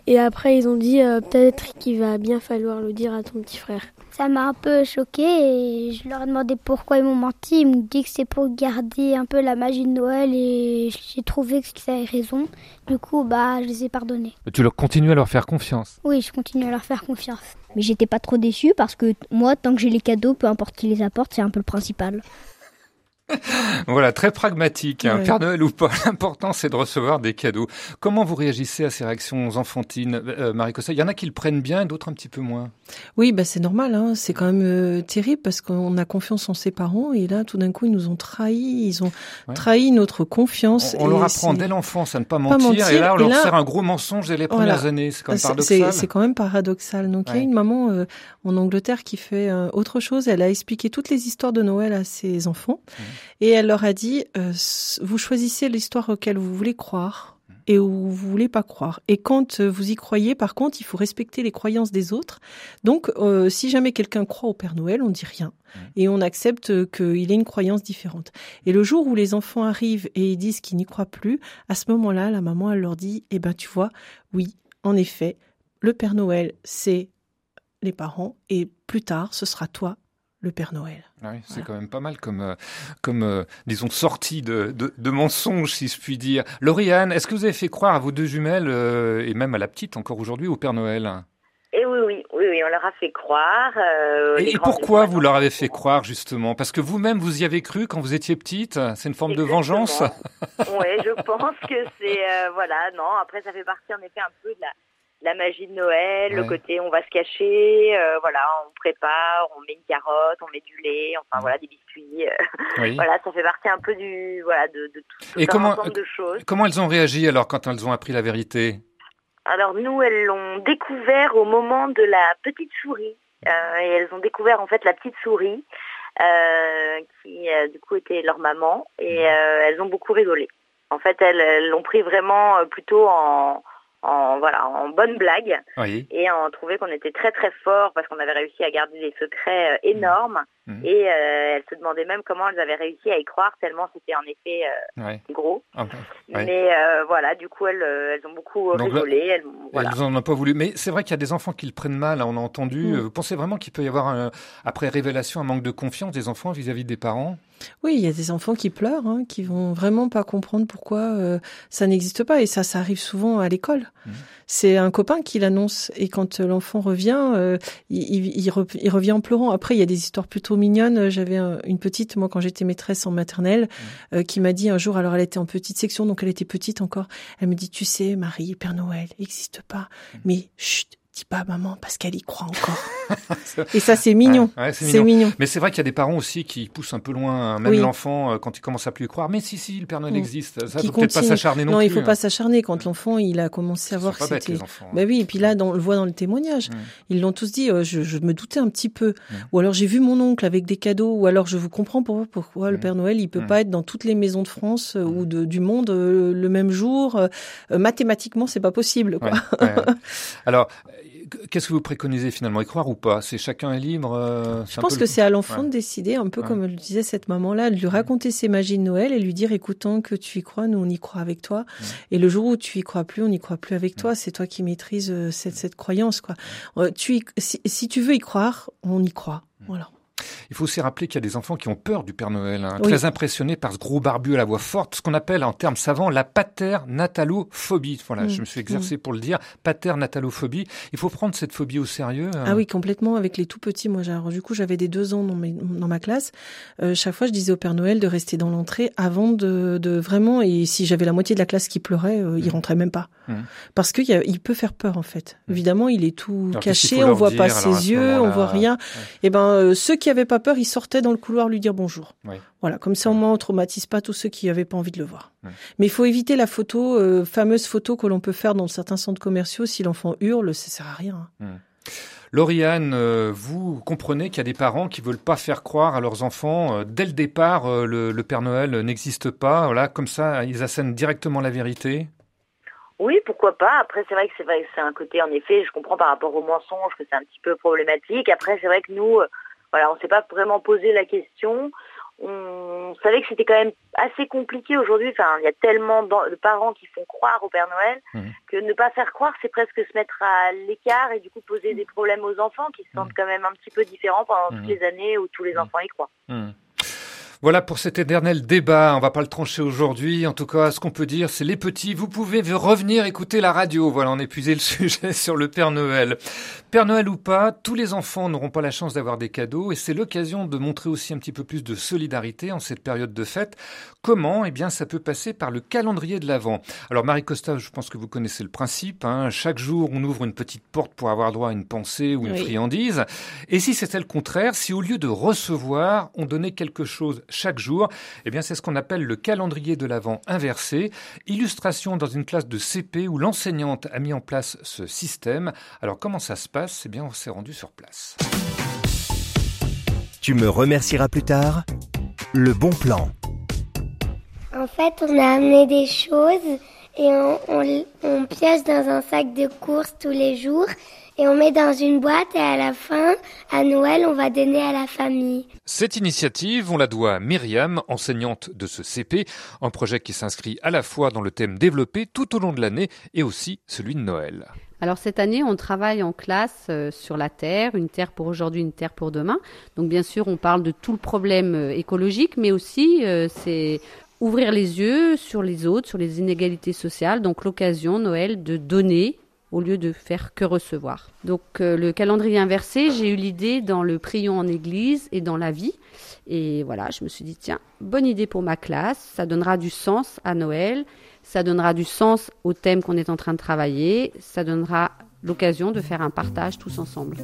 et après ils ont dit euh, peut-être qu'il va bien falloir le dire à ton petit frère. Ça m'a un peu choquée et je leur ai demandé pourquoi ils m'ont menti. Ils m'ont dit que c'est pour garder un peu la magie de Noël et j'ai trouvé qu'ils avaient raison. Du coup, bah, je les ai pardonnés. Tu leur continues à leur faire confiance? Oui, je continue à leur faire confiance. Mais j'étais pas trop déçue parce que moi, tant que j'ai les cadeaux, peu importe qui les apporte, c'est un peu le principal. Voilà, très pragmatique. Hein. Ouais. Père Noël ou pas, l'important c'est de recevoir des cadeaux. Comment vous réagissez à ces réactions enfantines, euh, Marie Cossa Il y en a qui le prennent bien, d'autres un petit peu moins. Oui, bah c'est normal. Hein. C'est quand même euh, terrible parce qu'on a confiance en ses parents et là, tout d'un coup, ils nous ont trahis. Ils ont Ouais. trahi notre confiance. On, on leur apprend dès l'enfance à ne pas Pas mentir, et là on et leur là- sert un gros mensonge dès les premières années. C'est quand même paradoxal. C'est quand même paradoxal. Donc il y a une maman euh, en Angleterre qui fait euh, autre chose. Elle a expliqué toutes les histoires de Noël à ses enfants et elle leur a dit euh, vous choisissez l'histoire auquel vous voulez croire et où vous voulez pas croire. Et quand euh, vous y croyez, par contre, il faut respecter les croyances des autres. Donc, euh, si jamais quelqu'un croit au Père Noël, on dit rien et on accepte qu'il ait une croyance différente. Et le jour où les enfants arrivent et ils disent qu'ils n'y croient plus, à ce moment-là, la maman elle leur dit eh ben tu vois, oui, en effet, le Père Noël, c'est les parents, et plus tard, ce sera toi, le Père Noël. Oui, c'est quand même pas mal comme, euh, comme euh, disons, sortie de, de, de mensonges, si je puis dire. Lauriane, est-ce que vous avez fait croire à vos deux jumelles, euh, et même à la petite encore aujourd'hui, au Père Noël? Et oui, oui, oui, oui, on leur a fait croire. euh, Et, pourquoi vous leur avez fait croire, justement? Parce que vous-même, vous y avez cru quand vous étiez petite C'est une forme de vengeance? Oui, je pense que c'est euh, voilà, non. Après, ça fait partie en effet un peu de la, la magie de Noël, le côté on va se cacher, euh, voilà, on prépare, on met une carotte, on met du lait, enfin voilà, des biscuits. euh, Oui. voilà, ça fait partie un peu du voilà de, de tout, Et un comment, ensemble de choses. comment elles ont réagi alors quand elles ont appris la vérité? Alors nous, elles l'ont découvert au moment de la petite souris. Euh, et elles ont découvert en fait la petite souris euh, qui euh, du coup était leur maman et euh, elles ont beaucoup rigolé. En fait, elles l'ont pris vraiment euh, plutôt en, en voilà en bonne blague Oui. et on trouvait qu'on était très très fort parce qu'on avait réussi à garder des secrets euh, énormes Mhm. et euh, elles se demandaient même comment elles avaient réussi à y croire tellement c'était en effet euh, Ouais. gros. Ah, ouais. Mais euh, voilà, du coup elles, elles ont beaucoup Donc rigolé. Elles, voilà. Elles n'en ont pas voulu. Mais c'est vrai qu'il y a des enfants qui le prennent mal, hein, on a entendu. Mm. Vous pensez vraiment qu'il peut y avoir, un- après révélation, un manque de confiance des enfants vis-à-vis des parents? Oui, il y a des enfants qui pleurent, hein, qui vont vraiment pas comprendre pourquoi euh, ça n'existe pas. Et ça, ça arrive souvent à l'école. C'est un copain qui l'annonce. Et quand euh, l'enfant revient, euh, il, il, il re- il revient en pleurant. Après, il y a des histoires plutôt mignonnes. J'avais un- une petite, moi, quand j'étais maîtresse en maternelle, euh, qui m'a dit un jour, alors elle était en petite section, donc elle était petite encore. Elle me dit, tu sais, Marie, Père Noël n'existe pas. Mais chut, dis pas à maman parce qu'elle y croit encore. et ça, c'est mignon. Ouais, ouais, c'est mignon. mignon. Mais c'est vrai qu'il y a des parents aussi qui poussent un peu loin, hein, même Oui. l'enfant, euh, quand il commence à plus y croire. Mais si, si, le Père Noël Mm. existe. Ça, Qui faut peut-être pas s'acharner non, Non, plus. il faut hein. pas s'acharner quand l'enfant il a commencé à voir que c'était. les enfants, hein. Bah oui, et puis là, dans- on le voit dans le témoignage, ils l'ont tous dit. euh, je, je me doutais un petit peu. Ou alors j'ai vu mon oncle avec des cadeaux. Ou alors je vous comprends pourquoi, pourquoi le Père Noël il peut Mm. pas être dans toutes les maisons de France euh, ou de, du monde euh, le même jour. Mathématiquement, c'est pas possible. Quoi. Ouais. Alors, qu'est-ce que vous préconisez finalement? Y croire ou pas? C'est chacun est libre euh, Je pense que c'est à l'enfant de décider, un peu Ouais. comme le disait cette maman-là, de lui raconter ses magies de Noël et lui dire, écoute, tant que tu y crois, nous on y croit avec toi. Et le jour où tu y crois plus, on n'y croit plus avec toi. C'est toi qui maîtrises euh, cette, cette croyance, quoi. Euh, tu y- si, si tu veux y croire, on y croit. Voilà. Il faut aussi rappeler qu'il y a des enfants qui ont peur du Père Noël, hein, Oui. très impressionnés par ce gros barbu à la voix forte, ce qu'on appelle en termes savants la paternatalophobie. Voilà, Mm. je me suis exercé pour le dire, paternatalophobie. Il faut prendre cette phobie au sérieux. hein. Ah oui, complètement. Avec les tout petits, moi, alors, du coup, j'avais des deux ans dans, mes- dans ma classe. Euh, chaque fois, je disais au Père Noël de rester dans l'entrée avant de, de vraiment. Et si j'avais la moitié de la classe qui pleurait, euh, il rentrait même pas, Mm. parce qu'il il peut faire peur en fait. Évidemment, il est tout Alors, caché, on voit dire, pas ses yeux, on voit rien. Et ben, euh, ceux qui avaient pas peur, ils sortaient dans le couloir lui dire bonjour. Oui. Voilà, comme ça au moins on traumatise pas tous ceux qui avaient pas envie de le voir. Ouais. Mais il faut éviter la photo, euh, fameuse photo que l'on peut faire dans certains centres commerciaux. Si l'enfant hurle, ça sert à rien. Lauriane, euh, vous comprenez qu'il y a des parents qui veulent pas faire croire à leurs enfants euh, dès le départ euh, le, le Père Noël n'existe pas. Voilà, comme ça, ils assènent directement la vérité? Oui, pourquoi pas. Après, c'est vrai que c'est vrai que c'est un côté, en effet, je comprends par rapport au mensonge que c'est un petit peu problématique. Après, c'est vrai que nous, euh, voilà, on s'est pas vraiment posé la question. On savait que c'était quand même assez compliqué aujourd'hui. Enfin, il y a tellement de parents qui font croire au Père Noël Mhm. que ne pas faire croire, c'est presque se mettre à l'écart et du coup poser des problèmes aux enfants qui se sentent quand même un petit peu différents pendant toutes les années où tous les enfants y croient. Voilà pour cet éternel débat. On va pas le trancher aujourd'hui. En tout cas, ce qu'on peut dire, c'est les petits. Vous pouvez revenir écouter la radio. Voilà, on a épuisé le sujet sur le Père Noël. Père Noël ou pas, tous les enfants n'auront pas la chance d'avoir des cadeaux et c'est l'occasion de montrer aussi un petit peu plus de solidarité en cette période de fête. Comment? Eh bien, ça peut passer par le calendrier de l'Avent? Alors, Marie Costa, je pense que vous connaissez le principe. Hein. Chaque jour, on ouvre une petite porte pour avoir droit à une pensée ou une Oui. friandise. Et si c'était le contraire, si au lieu de recevoir, on donnait quelque chose chaque jour, eh bien c'est ce qu'on appelle le calendrier de l'Avent inversé. Illustration dans une classe de CP où l'enseignante a mis en place ce système. Alors comment ça se passe? Eh bien on s'est rendu sur place. Tu me remercieras plus tard. Le bon plan. En fait, on a amené des choses et on, on, on pioche dans un sac de courses tous les jours et on met dans une boîte et à la fin, à Noël, on va donner à la famille. Cette initiative, on la doit à Myriam, enseignante de ce CP, un projet qui s'inscrit à la fois dans le thème développé tout au long de l'année et aussi celui de Noël. Alors cette année, on travaille en classe euh, sur la terre, une terre pour aujourd'hui, une terre pour demain. Donc bien sûr, on parle de tout le problème euh, écologique, mais aussi euh, c'est ouvrir les yeux sur les autres, sur les inégalités sociales. Donc l'occasion, Noël, de donner au lieu de faire que recevoir. Donc euh, le calendrier inversé, j'ai eu l'idée dans le prion en église et dans la vie. Et voilà, je me suis dit, tiens, bonne idée pour ma classe, ça donnera du sens à Noël, ça donnera du sens au thème qu'on est en train de travailler, ça donnera l'occasion de faire un partage tous ensemble.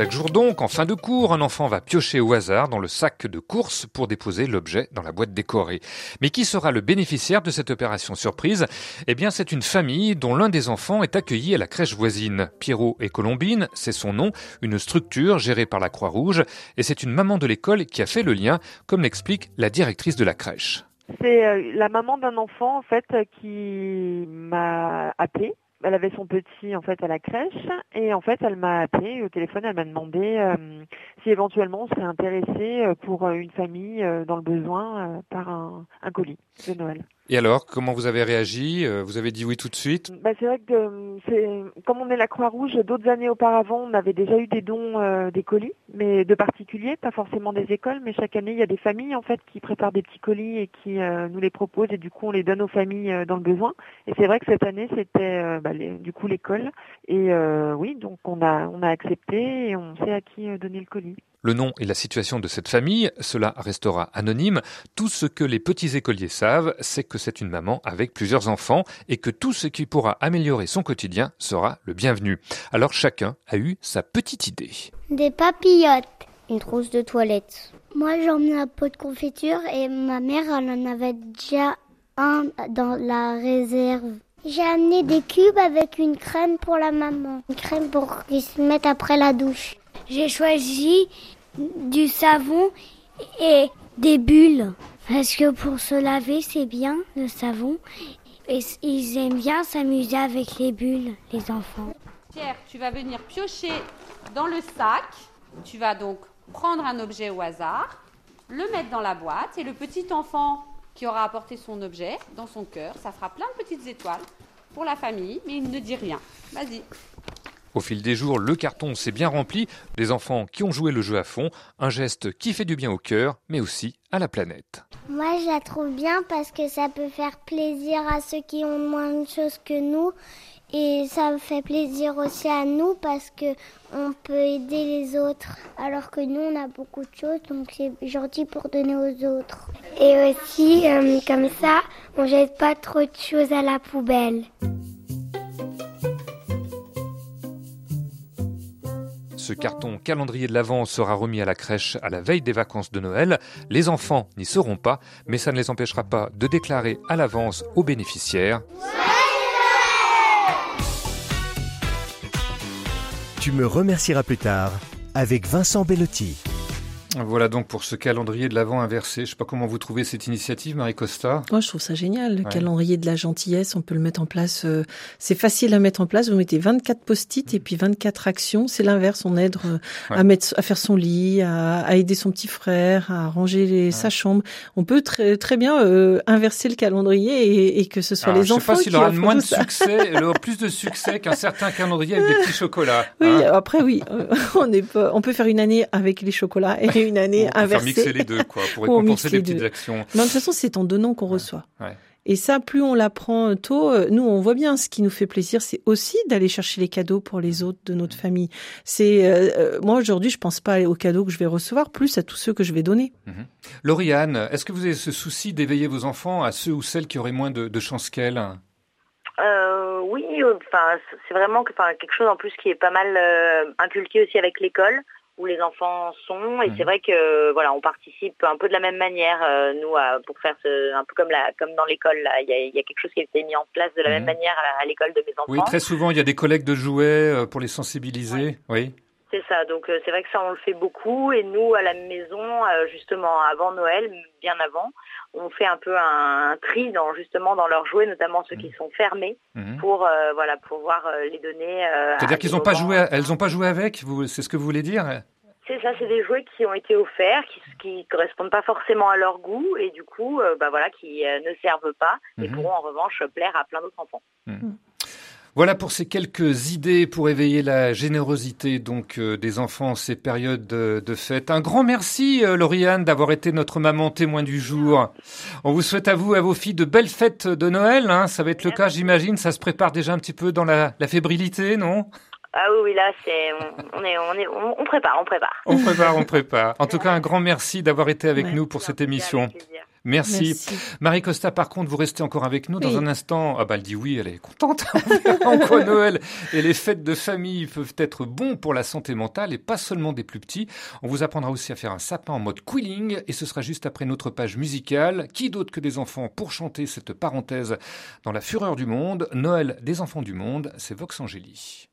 Chaque jour donc, en fin de cours, un enfant va piocher au hasard dans le sac de course pour déposer l'objet dans la boîte décorée. Mais qui sera le bénéficiaire de cette opération surprise? Eh bien, c'est une famille dont l'un des enfants est accueilli à la crèche voisine. Pierrot et Colombine, c'est son nom, une structure gérée par la Croix-Rouge, et c'est une maman de l'école qui a fait le lien, comme l'explique la directrice de la crèche. C'est euh, la maman d'un enfant en fait euh, qui m'a appelé. Elle avait son petit en fait à la crèche et en fait elle m'a appelé au téléphone. Elle m'a demandé euh, si éventuellement on serait intéressé euh, pour euh, une famille dans le besoin par un colis de Noël. Et alors, comment vous avez réagi? Euh, Vous avez dit oui tout de suite? Bah, c'est vrai que euh, comme on est la Croix-Rouge, d'autres années auparavant, on avait déjà eu des dons euh, des colis, mais de particuliers, pas forcément des écoles, mais chaque année il y a des familles en fait qui préparent des petits colis et qui nous les proposent et du coup on les donne aux familles dans le besoin. Et c'est vrai que cette année c'était bah, du coup l'école et oui donc on a on a accepté et on sait à qui donner le colis. Le nom et la situation de cette famille, cela restera anonyme. Tout ce que les petits écoliers savent, c'est que c'est une maman avec plusieurs enfants et que tout ce qui pourra améliorer son quotidien sera le bienvenu. Alors chacun a eu sa petite idée. Des papillotes. Une trousse de toilette. Moi, j'en ai un pot de confiture et ma mère, en avait déjà un dans la réserve. J'ai amené des cubes avec une crème pour la maman. Une crème pour qu'ils se mettent après la douche. J'ai choisi du savon et des bulles. Parce que pour se laver, c'est bien le savon. Et ils aiment bien s'amuser avec les bulles, les enfants. Pierre, tu vas venir piocher dans le sac. Tu vas donc prendre un objet au hasard, le mettre dans la boîte et le petit enfant qui aura apporté son objet dans son cœur, ça fera plein de petites étoiles pour la famille, mais il ne dit rien. Vas-y. Au fil des jours, le carton s'est bien rempli, les enfants qui ont joué le jeu à fond, un geste qui fait du bien au cœur, mais aussi à la planète. Moi, je la trouve bien parce que ça peut faire plaisir à ceux qui ont moins de choses que nous. Et ça fait plaisir aussi à nous parce que on peut aider les autres. Alors que nous, on a beaucoup de choses, donc c'est gentil pour donner aux autres. Et aussi, euh, comme ça, on jette pas trop de choses à la poubelle. Ce carton calendrier de l'Avent sera remis à la crèche à la veille des vacances de Noël. Les enfants n'y seront pas, mais ça ne les empêchera pas de déclarer à l'avance aux bénéficiaires Tu me remercieras plus tard avec Vincent Bellotti. Voilà donc pour ce calendrier de l'Avent inversé. Je ne sais pas comment vous trouvez cette initiative, Marie Costa. Moi, je trouve ça génial. Le Ouais. calendrier de la gentillesse, on peut le mettre en place. euh, c'est facile à mettre en place. Vous mettez 24 post-it et puis 24 actions. C'est l'inverse. On aide euh, Ouais. à mettre, à faire son lit, à, à aider son petit frère, à ranger les- sa chambre. On peut très, très bien euh, inverser le calendrier et, et que ce soit Alors, les je enfants sais pas s'il qui aura moins de succès, aura plus de succès qu'un certain calendrier avec des petits chocolats. Oui, hein. après oui, euh, on est on peut faire une année avec les chocolats et une année faire inversée. mixer les deux, quoi, pour récompenser les petites deux. actions. Mais de toute façon, c'est en donnant qu'on reçoit. Ouais. Et ça, plus on l'apprend tôt, euh, nous, on voit bien ce qui nous fait plaisir, c'est aussi d'aller chercher les cadeaux pour les autres de notre famille. C'est euh, euh, moi aujourd'hui, je pense pas aux cadeaux que je vais recevoir, plus à tous ceux que je vais donner. Mhm. Lauriane, est-ce que vous avez ce souci d'éveiller vos enfants à ceux ou celles qui auraient moins de, de chance qu'elles? Euh, oui, enfin, c'est vraiment que, enfin, quelque chose en plus qui est pas mal euh, inculqué aussi avec l'école où les enfants sont et Mhm. c'est vrai que voilà on participe un peu de la même manière euh, nous à- pour faire ce, un peu comme la comme dans l'école là il y a, il y a quelque chose qui a été mis en place de la Mhm. même manière à, à l'école de mes enfants Oui, très souvent, il y a des collègues de jouets euh, pour les sensibiliser. Oui. C'est ça, donc euh, c'est vrai que ça on le fait beaucoup et nous à la maison euh, justement avant Noël, bien avant, on fait un peu un, un tri dans justement dans leurs jouets, notamment ceux qui sont fermés, Mhm. pour euh, voilà pouvoir les donner. à C'est-à-dire qu'ils n'ont pas joué, à- elles n'ont pas joué avec. Vous, c'est ce que vous voulez dire? C'est ça, c'est des jouets qui ont été offerts, qui qui correspondent pas forcément à leur goût et du coup, bah voilà, qui ne servent pas et Mhm. pourront en revanche plaire à plein d'autres enfants. Voilà pour ces quelques idées pour éveiller la générosité donc euh, des enfants en ces périodes de, de fête. Un grand merci euh, Lauriane d'avoir été notre maman témoin du jour. On vous souhaite à vous et à vos filles de belles fêtes de Noël. Hein. Ça va être le cas, j'imagine. Ça se prépare déjà un petit peu dans la, la fébrilité, non? Ah oui, oui, là, c'est, on, on est, on est, on, on prépare, on prépare. On prépare, on prépare. En tout cas, un grand merci d'avoir été avec Ouais. nous pour cette émission. Merci. Merci. Marie Costa, par contre, vous restez encore avec nous dans Oui. un instant. Ah bah, elle dit oui, elle est contente. On verra en quoi Noël et les fêtes de famille peuvent être bons pour la santé mentale et pas seulement des plus petits. On vous apprendra aussi à faire un sapin en mode quilling et ce sera juste après notre page musicale. Qui d'autre que des enfants pour chanter cette parenthèse dans la fureur du monde? Noël des enfants du monde, c'est Vox Angéli.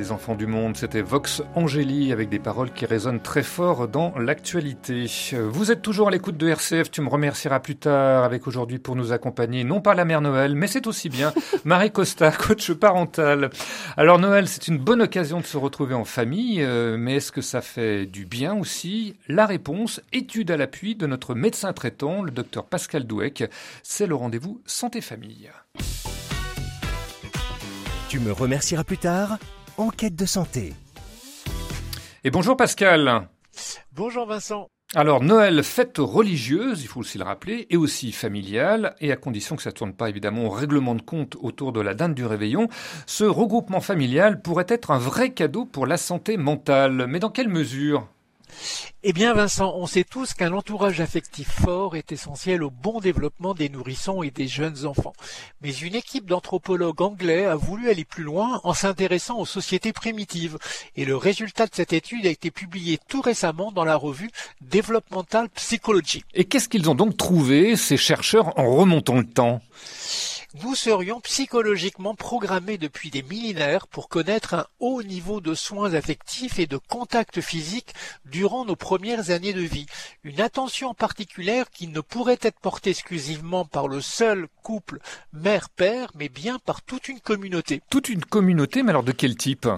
Des enfants du monde, c'était Vox Angéli avec des paroles qui résonnent très fort dans l'actualité. Vous êtes toujours à l'écoute de RCF, tu me remercieras plus tard avec aujourd'hui pour nous accompagner, non pas la mère Noël, mais c'est aussi bien Marie Costa, coach parental. Alors Noël, c'est une bonne occasion de se retrouver en famille, euh, mais est-ce que ça fait du bien aussi? La réponse, étude à l'appui de notre médecin traitant, le docteur Pascal Douek, c'est le rendez-vous santé-famille. Tu me remercieras plus tard. Enquête de santé. Et bonjour Pascal. Bonjour Vincent. Alors Noël, fête religieuse, il faut aussi le rappeler, et aussi familiale, et à condition que ça ne tourne pas évidemment au règlement de compte autour de la dinde du réveillon, ce regroupement familial pourrait être un vrai cadeau pour la santé mentale. Mais dans quelle mesure? Eh bien Vincent, on sait tous qu'un entourage affectif fort est essentiel au bon développement des nourrissons et des jeunes enfants. Mais une équipe d'anthropologues anglais a voulu aller plus loin en s'intéressant aux sociétés primitives. Et le résultat de cette étude a été publié tout récemment dans la revue Developmental Psychology. Et qu'est-ce qu'ils ont donc trouvé, ces chercheurs, en remontant le temps? Nous serions psychologiquement programmés depuis des millénaires pour connaître un haut niveau de soins affectifs et de contact physique durant nos premières années de vie. Une attention particulière qui ne pourrait être portée exclusivement par le seul couple mère-père, mais bien par toute une communauté. Toute une communauté, mais alors de quel type?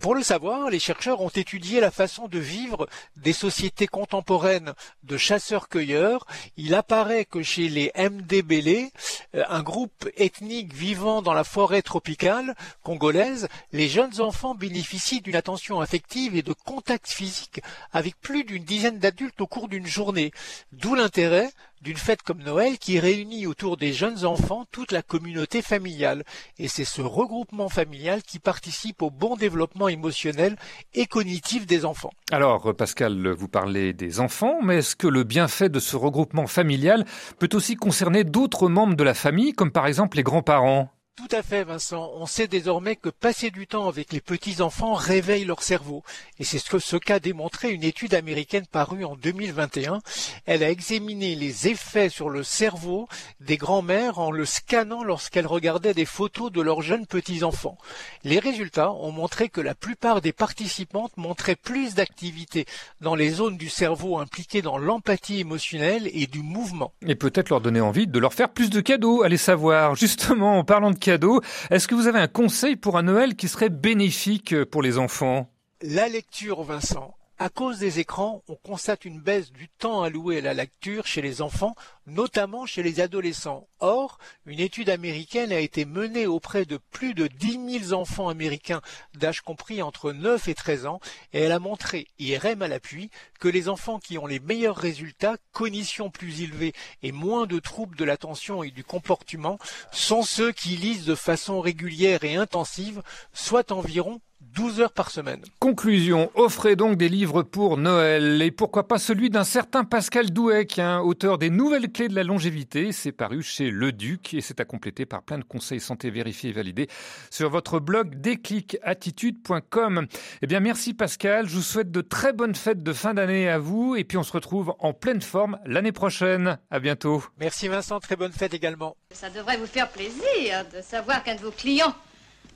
Pour le savoir, les chercheurs ont étudié la façon de vivre des sociétés contemporaines de chasseurs-cueilleurs. Il apparaît que chez les Mdebele, euh, un groupe ethnique vivant dans la forêt tropicale congolaise, les jeunes enfants bénéficient d'une attention affective et de contact physique avec plus d'une dizaine d'adultes au cours d'une journée. D'où l'intérêt d'une fête comme Noël qui réunit autour des jeunes enfants toute la communauté familiale. Et c'est ce regroupement familial qui participe au bon développement émotionnel et cognitif des enfants. Alors, Pascal, vous parlez des enfants, mais est-ce que le bienfait de ce regroupement familial peut aussi concerner d'autres membres de la famille, comme par exemple les grands-parents? Tout à fait, Vincent. On sait désormais que passer du temps avec les petits-enfants réveille leur cerveau. Et c'est ce que ce qu'a démontré une étude américaine parue en 2021. Elle a examiné les effets sur le cerveau des grands-mères en le scannant lorsqu'elles regardaient des photos de leurs jeunes petits-enfants. Les résultats ont montré que la plupart des participantes montraient plus d'activité dans les zones du cerveau impliquées dans l'empathie émotionnelle et du mouvement. Et peut-être leur donner envie de leur faire plus de cadeaux, allez savoir. Justement, en parlant de est-ce que vous avez un conseil pour un Noël qui serait bénéfique pour les enfants? La lecture, Vincent. À cause des écrans, on constate une baisse du temps alloué à la lecture chez les enfants, notamment chez les adolescents. Or, une étude américaine a été menée auprès de plus de 10 000 enfants américains d'âge compris entre 9 et 13 ans, et elle a montré, IRM à l'appui, que les enfants qui ont les meilleurs résultats, cognition plus élevée et moins de troubles de l'attention et du comportement, sont ceux qui lisent de façon régulière et intensive, soit environ 12 heures par semaine. Conclusion, offrez donc des livres pour Noël et pourquoi pas celui d'un certain Pascal Douek, hein, auteur des nouvelles clés de la longévité. C'est paru chez Le Duc et c'est à compléter par plein de conseils santé vérifiés et validés sur votre blog déclicattitude.com. Eh bien, merci Pascal. Je vous souhaite de très bonnes fêtes de fin d'année à vous et puis on se retrouve en pleine forme l'année prochaine. À bientôt. Merci Vincent, très bonne fête également. Ça devrait vous faire plaisir de savoir qu'un de vos clients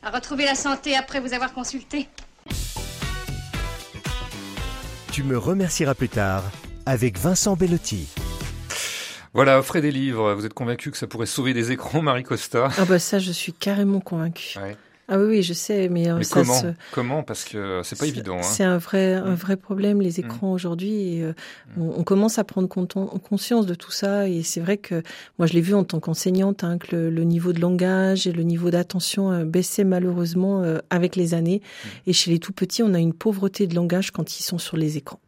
a retrouvé la santé après vous avoir consulté. Tu me remercieras plus tard avec Vincent Bellotti. Voilà, offrez des livres. Vous êtes convaincu que ça pourrait sauver des écrans, Marie Costa Ah bah ça, je suis carrément convaincue. Ouais. Ah oui, oui, je sais, mais, euh, Mais ça comment se- Comment? Parce que c'est pas évident. hein. C'est un vrai, un vrai problème, les écrans aujourd'hui. euh, on, on commence à prendre conscience de tout ça. Et c'est vrai que moi, je l'ai vu en tant qu'enseignante, hein, que le, le niveau de langage et le niveau d'attention euh, baissait malheureusement euh, avec les années. Et chez les tout petits, on a une pauvreté de langage quand ils sont sur les écrans.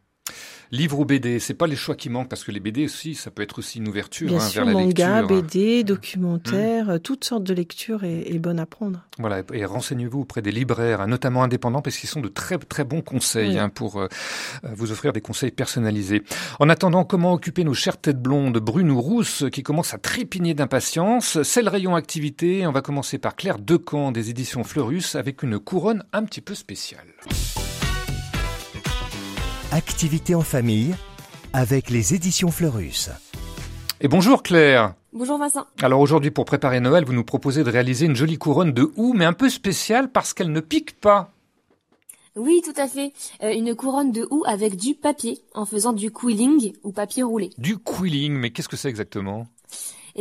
Livre ou BD, c'est pas les choix qui manquent parce que les BD aussi, ça peut être aussi une ouverture Bien hein, sûr, vers la manga, lecture. BD, documentaire, euh, toutes sortes de lectures est, est bonne à prendre. Voilà, et renseignez-vous auprès des libraires, hein, notamment indépendants, parce qu'ils sont de très très bons conseils Oui. hein, pour euh, euh, vous offrir des conseils personnalisés. En attendant, comment occuper nos chères têtes blondes, brunes ou rousses, qui commencent à trépigner d'impatience C'est le rayon activité. On va commencer par Claire Decamp des éditions Fleurus avec une couronne un petit peu spéciale. Activité en famille avec les éditions Fleurus. Et bonjour Claire Bonjour Vincent. alors aujourd'hui, pour préparer Noël, vous nous proposez de réaliser une jolie couronne de houx, mais un peu spéciale parce qu'elle ne pique pas. Oui, tout à fait. Euh, une couronne de houx avec du papier, en faisant du quilling ou papier roulé. Du quilling, mais qu'est-ce que c'est exactement?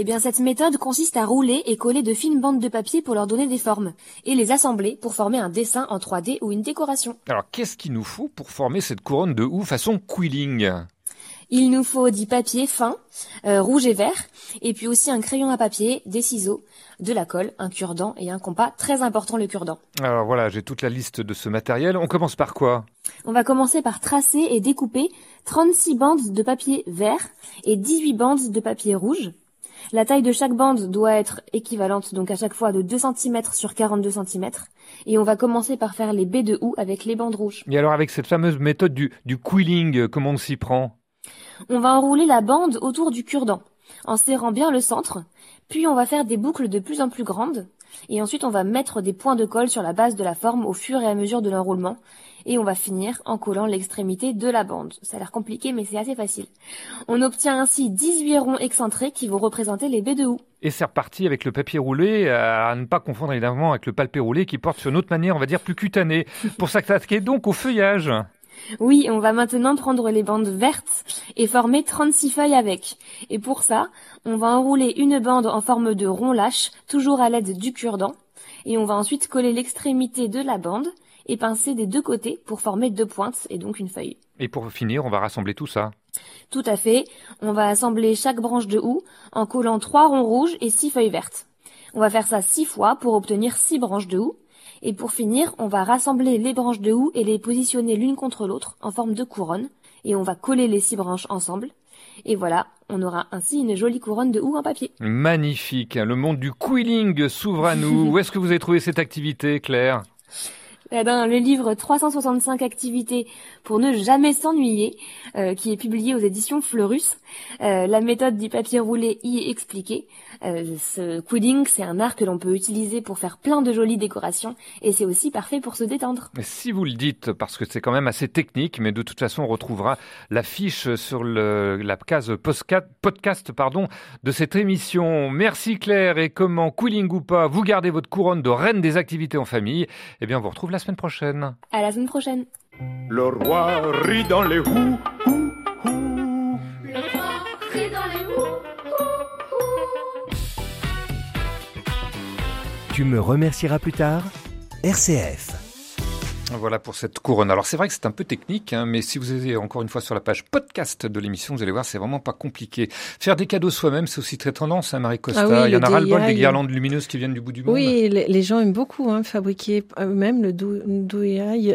Eh bien, cette méthode consiste à rouler et coller de fines bandes de papier pour leur donner des formes, et les assembler pour former un dessin en 3D ou une décoration. Alors, qu'est-ce qu'il nous faut pour former cette couronne de houx façon quilling? Il nous faut du papier fin, euh, rouge et vert, et puis aussi un crayon à papier, des ciseaux, de la colle, un cure-dent et un compas, très important le cure-dent. Alors voilà, j'ai toute la liste de ce matériel. On commence par quoi? On va commencer par tracer et découper 36 bandes de papier vert et 18 bandes de papier rouge. La taille de chaque bande doit être équivalente donc à chaque fois de 2 cm sur 42 cm. Et on va commencer par faire les baies de houx avec les bandes rouges. Et alors avec cette fameuse méthode du, du quilling, euh, comment on s'y prend? On va enrouler la bande autour du cure-dent en serrant bien le centre. Puis on va faire des boucles de plus en plus grandes. Et ensuite on va mettre des points de colle sur la base de la forme au fur et à mesure de l'enroulement. Et on va finir en collant l'extrémité de la bande. Ça a l'air compliqué mais c'est assez facile. On obtient ainsi 18 ronds excentrés qui vont représenter les baies de houx. Et c'est reparti avec le papier roulé, euh, à ne pas confondre évidemment avec le papier roulé qui porte sur une autre manière, on va dire plus cutanée, pour s'attaquer donc au feuillage. Oui, on va maintenant prendre les bandes vertes et former 36 feuilles avec. Et pour ça, on va enrouler une bande en forme de rond lâche, toujours à l'aide du cure-dent. Et on va ensuite coller l'extrémité de la bande et pincer des deux côtés pour former deux pointes et donc une feuille. Et pour finir, on va rassembler tout ça. Tout à fait. On va assembler chaque branche de houx en collant trois ronds rouges et six feuilles vertes. On va faire ça six fois pour obtenir six branches de houx. Et pour finir, on va rassembler les branches de houx et les positionner l'une contre l'autre en forme de couronne. Et on va coller les six branches ensemble. Et voilà, on aura ainsi une jolie couronne de houx en papier. Magnifique. Le monde du quilling s'ouvre à nous. Où est-ce que vous avez trouvé cette activité, Claire? Eh ben, le livre 365 activités pour ne jamais s'ennuyer, euh, qui est publié aux éditions Fleurus. Euh, la méthode du papier roulé y est expliquée. Euh, ce quilling, c'est un art que l'on peut utiliser pour faire plein de jolies décorations et c'est aussi parfait pour se détendre. Si vous le dites, parce que c'est quand même assez technique, mais de toute façon, on retrouvera l'affiche sur le, la case podcast pardon, de cette émission. Merci Claire. Et comment, quilling ou pas, vous gardez votre couronne de reine des activités en famille? Eh bien, on vous retrouve la semaine prochaine. À la semaine prochaine. Le roi rit dans les houes. Le roi rit dans les houes. Tu me remercieras plus tard RCF. Voilà pour cette couronne. Alors c'est vrai que c'est un peu technique, hein, mais si vous allez encore une fois sur la page podcast de l'émission, vous allez voir, c'est vraiment pas compliqué. Faire des cadeaux soi-même, c'est aussi très tendance, hein, Marie Costa. Ah oui, Il y en le a ras-le-bol des DIY. guirlandes lumineuses qui viennent du bout du monde. Oui, les, les gens aiment beaucoup hein, fabriquer eux-mêmes le do, do,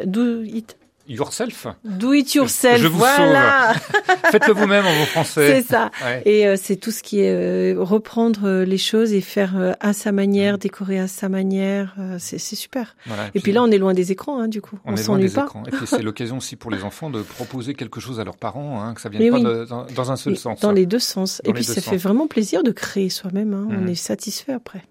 do it, Yourself do it yourself. Je vous voilà. sauve. Faites-le vous-même en bon français. C'est ça. Ouais. Et euh, c'est tout ce qui est euh, reprendre euh, les choses et faire à sa manière, décorer à sa manière. c'est super. Voilà, et puis là, on est loin des écrans, hein, du coup. On, On, est loin s'ennuie des pas. écrans. Et puis c'est l'occasion aussi pour les enfants de proposer quelque chose à leurs parents, hein, que ça vienne Mais pas oui. de- dans, dans un seul sens. Dans les deux sens. Dans et puis ça sens. fait vraiment plaisir de créer soi-même. hein. On Mhm. est satisfait après.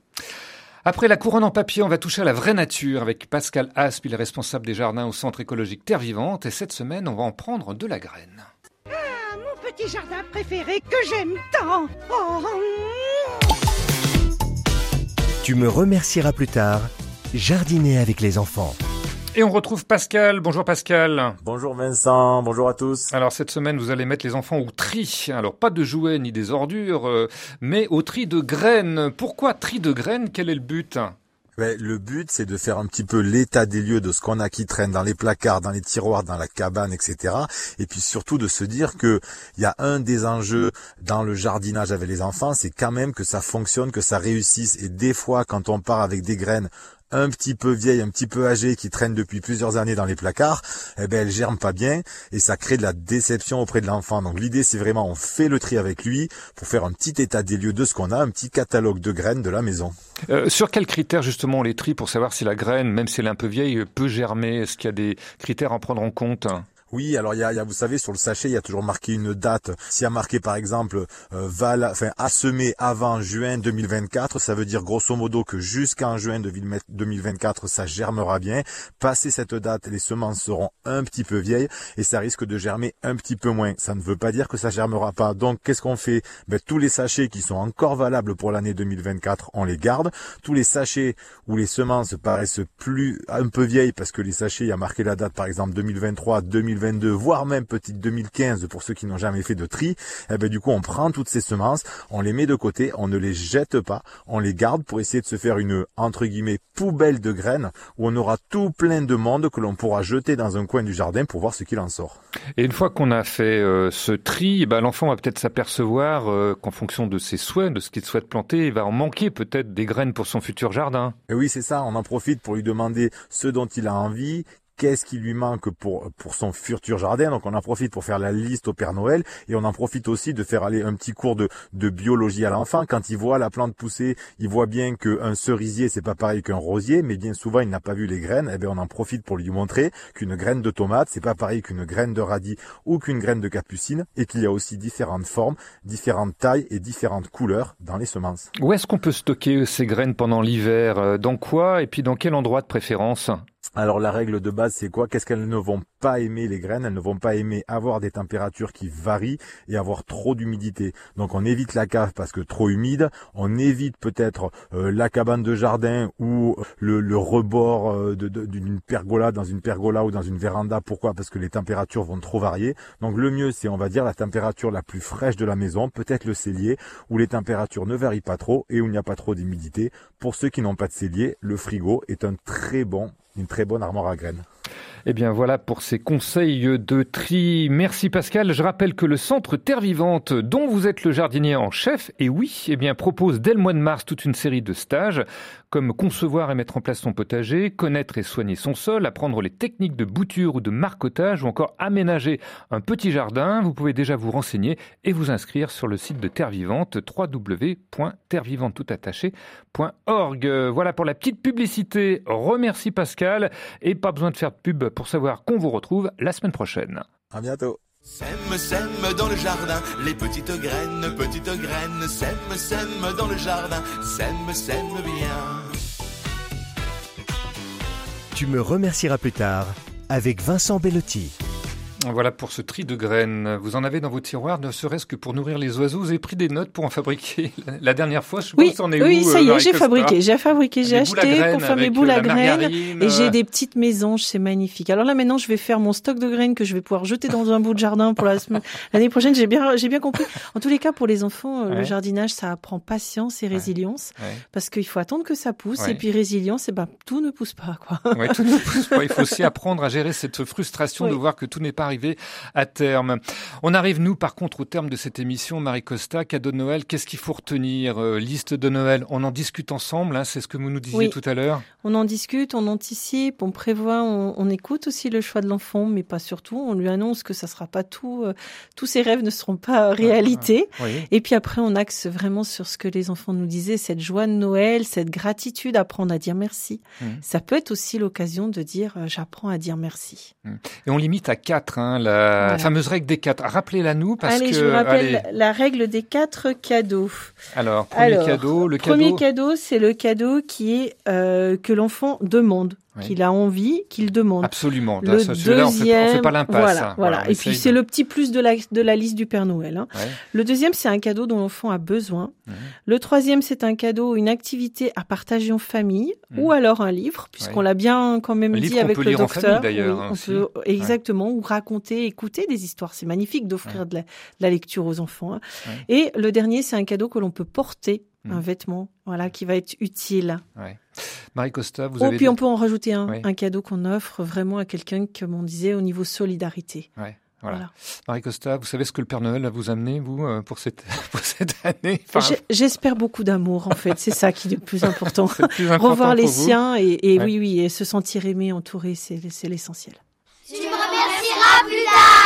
Après la couronne en papier, on va toucher à la vraie nature avec Pascal Asp, il est responsable des jardins au centre écologique Terre Vivante. Et cette semaine, on va en prendre de la graine. Ah, mon petit jardin préféré que j'aime tant. Oh, Tu me remercieras plus tard. Jardiner avec les enfants. Et on retrouve Pascal. Bonjour Pascal. Bonjour Vincent, bonjour à tous. Alors cette semaine, vous allez mettre les enfants au tri. Alors pas de jouets ni des ordures, euh, mais au tri de graines. Pourquoi tri de graines? Quel est le but? Ouais, le but, c'est de faire un petit peu l'état des lieux de ce qu'on a qui traîne dans les placards, dans les tiroirs, dans la cabane, etc. Et puis surtout de se dire que il y a un des enjeux dans le jardinage avec les enfants, c'est quand même que ça fonctionne, que ça réussisse. Et des fois, quand on part avec des graines un petit peu vieilles, un petit peu âgées, qui traînent depuis plusieurs années dans les placards, eh ben elles germent pas bien et ça crée de la déception auprès de l'enfant. Donc l'idée, c'est vraiment on fait le tri avec lui pour faire un petit état des lieux de ce qu'on a, un petit catalogue de graines de la maison. Euh, Sur quels critères justement on les trie pour savoir si la graine, même si elle est un peu vieille, peut germer? Est-ce qu'il y a des critères à prendre en compte? Oui, alors il y a, vous savez, sur le sachet, il y a toujours marqué une date. S'il y a marqué par exemple euh, val, enfin à semer avant juin 2024, ça veut dire grosso modo que jusqu'en juin 2024, ça germera bien. Passé cette date, les semences seront un petit peu vieilles et ça risque de germer un petit peu moins. Ça ne veut pas dire que ça germera pas. Donc qu'est-ce qu'on fait? Ben, Tous les sachets qui sont encore valables pour l'année 2024, on les garde. Tous les sachets où les semences paraissent plus un peu vieilles parce que les sachets, il y a marqué la date par exemple 2023, 2022, voire même petite 2015 pour ceux qui n'ont jamais fait de tri, eh ben du coup on prend toutes ces semences, on les met de côté, on ne les jette pas, on les garde pour essayer de se faire une entre guillemets poubelle de graines où on aura tout plein de monde que l'on pourra jeter dans un coin du jardin pour voir ce qu'il en sort. Et une fois qu'on a fait euh, ce tri, eh ben, l'enfant va peut-être s'apercevoir euh, qu'en fonction de ses souhaits, de ce qu'il souhaite planter, il va en manquer peut-être des graines pour son futur jardin. Et oui, c'est ça, on en profite pour lui demander ce dont il a envie, qu'est-ce qui lui manque pour, pour son futur jardin? Donc on en profite pour faire la liste au Père Noël et on en profite aussi de faire aller un petit cours de, de biologie à l'enfant. Quand il voit la plante pousser, il voit bien qu'un cerisier, c'est pas pareil qu'un rosier, mais bien souvent il n'a pas vu les graines. Et bien on en profite pour lui montrer qu'une graine de tomate, c'est pas pareil qu'une graine de radis ou qu'une graine de capucine et qu'il y a aussi différentes formes, différentes tailles et différentes couleurs dans les semences. Où est-ce qu'on peut stocker ces graines pendant l'hiver Euh, Dans quoi Et puis dans quel endroit de préférence? Alors la règle de base, c'est quoi? Qu'est-ce qu'elles ne vont pas aimer les graines? Elles ne vont pas aimer avoir des températures qui varient et avoir trop d'humidité. Donc on évite la cave parce que trop humide. On évite peut-être euh, la cabane de jardin ou le, le rebord euh, d'une pergola dans une pergola ou dans une véranda. Pourquoi? Parce que les températures vont trop varier. Donc le mieux, c'est on va dire la température la plus fraîche de la maison, peut-être le cellier, où les températures ne varient pas trop et où il n'y a pas trop d'humidité. Pour ceux qui n'ont pas de cellier, le frigo est un très bon une très bonne armoire à graines. Eh bien voilà pour ces conseils de tri. Merci Pascal. Je rappelle que le centre Terre Vivante, dont vous êtes le jardinier en chef, et oui, eh propose dès le mois de mars toute une série de stages, comme concevoir et mettre en place son potager, connaître et soigner son sol, apprendre les techniques de bouture ou de marcotage, ou encore aménager un petit jardin. Vous pouvez déjà vous renseigner et vous inscrire sur le site de Terre Vivante, www.terrevivantetoutattaché.org. Voilà pour la petite publicité. Remercie Pascal et pas besoin de faire de pub pour savoir qu'on vous retrouve la semaine prochaine. À bientôt. Sème, sème dans le jardin, les petites graines, petites graines, sème, sème dans le jardin, sème, sème bien. Tu me remercieras plus tard avec Vincent Bellotti. Voilà pour ce tri de graines. Vous en avez dans vos tiroirs, ne serait-ce que pour nourrir les oiseaux. Vous avez pris des notes pour en fabriquer. La dernière fois, je Oui, pense, est oui, où ça y est, j'ai fabriqué, j'ai fabriqué, j'ai acheté pour faire mes boules à graines et j'ai des petites mésanges, c'est magnifique. Alors là maintenant, je vais faire mon stock de graines que je vais pouvoir jeter dans un bout de jardin pour la semaine l'année prochaine. J'ai bien, j'ai bien compris. En tous les cas, pour les enfants, euh, le jardinage, ça apprend patience et résilience Ouais. parce qu'il faut attendre que ça pousse et puis résilience, et ben tout ne pousse pas quoi. Tout ne pousse pas. Il faut aussi apprendre à gérer cette frustration de voir que tout n'est pas arrivé à terme. On arrive, nous, par contre, au terme de cette émission. Marie Costa, cadeau de Noël, qu'est-ce qu'il faut retenir Euh, Liste de Noël, on en discute ensemble, hein, c'est ce que vous nous disiez Oui. tout à l'heure. On en discute, on anticipe, on prévoit, on, on écoute aussi le choix de l'enfant, mais pas surtout. On lui annonce que ça sera pas tout, euh, tous ses rêves ne seront pas réalité. Oui. Et puis après, on axe vraiment sur ce que les enfants nous disaient, cette joie de Noël, cette gratitude, apprendre à dire merci. Mhm. Ça peut être aussi l'occasion de dire, euh, j'apprends à dire merci. Et on limite à quatre, hein, la Voilà. fameuse règle des quatre. Rappelez-la nous parce allez, que. je vous rappelle allez. la règle des quatre cadeaux. Alors, premier Alors, cadeau, le premier cadeau. c'est le cadeau qui est euh, que l'enfant demande, Oui. qu'il a envie, qu'il demande. Absolument. Le Ça, celui-là, on fait, on fait deuxième, pas l'impasse. Voilà, hein. voilà. on Et puis c'est le petit plus de la de la liste du Père Noël. hein. Ouais. Le deuxième, c'est un cadeau dont l'enfant a besoin. Le troisième, c'est un cadeau, une activité à partager en famille, ou alors un livre, puisqu'on Ouais. l'a bien quand même Un dit avec peut le lire en docteur. famille, d'ailleurs, Oui, on aussi. peut exactement ou raconter, écouter des histoires. C'est magnifique d'offrir de, la, de la lecture aux enfants. hein. Et le dernier, c'est un cadeau que l'on peut porter, Mhm. un vêtement, voilà, qui va être utile. Ouais. Marie Costa, vous Oh, avez. puis on peut en rajouter un, un cadeau qu'on offre vraiment à quelqu'un, comme on disait, au niveau solidarité. Ouais, voilà. Voilà. Marie Costa, vous savez ce que le Père Noël va vous amener, vous, euh, pour cette, pour cette année? Enfin, J'espère beaucoup d'amour, en fait. C'est ça qui est le plus important. C'est le plus important Revoir les vous. siens et, et Ouais. oui, oui, et se sentir aimé, entouré, c'est l'essentiel. Tu me remercieras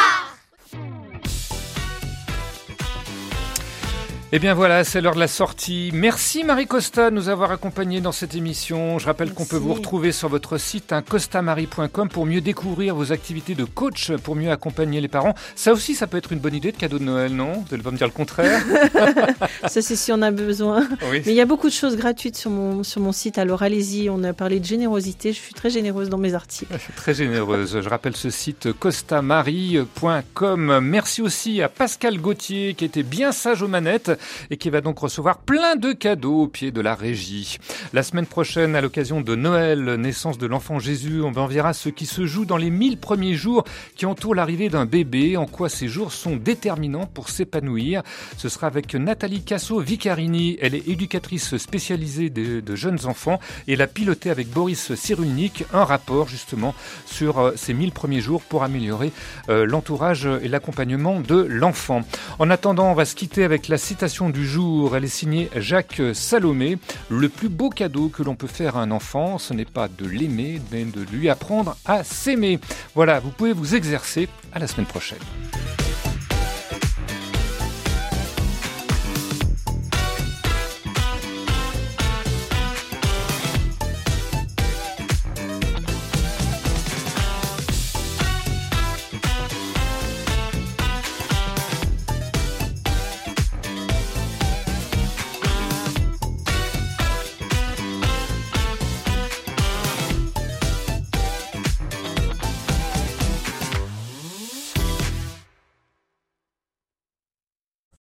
Eh bien voilà, c'est l'heure de la sortie. Merci Marie Costa de nous avoir accompagnés dans cette émission. Je rappelle qu'on peut vous retrouver sur votre site hein, costamarie.com pour mieux découvrir vos activités de coach, pour mieux accompagner les parents. Ça aussi, ça peut être une bonne idée de cadeau de Noël, non? Vous allez pas me dire le contraire? Ça, c'est si on a besoin. Oui. Mais il y a beaucoup de choses gratuites sur mon, sur mon site. Alors allez-y, on a parlé de générosité. Je suis très généreuse dans mes articles. Très généreuse. Je rappelle ce site costamarie.com. Merci aussi à Pascal Gauthier qui était bien sage aux manettes et qui va donc recevoir plein de cadeaux au pied de la régie. La semaine prochaine, à l'occasion de Noël, naissance de l'enfant Jésus, on verra ce qui se joue dans les mille premiers jours qui entourent l'arrivée d'un bébé, en quoi ces jours sont déterminants pour s'épanouir. Ce sera avec Nathalie Casso-Vicarini. Elle est éducatrice spécialisée de, jeunes enfants et elle a piloté avec Boris Cyrulnik un rapport justement sur euh, ces 1000 premiers jours pour améliorer euh, l'entourage et l'accompagnement de l'enfant. En attendant, on va se quitter avec la du jour. Elle est signée Jacques Salomé. Le plus beau cadeau que l'on peut faire à un enfant, ce n'est pas de l'aimer, mais de lui apprendre à s'aimer. Voilà, vous pouvez vous exercer. À la semaine prochaine.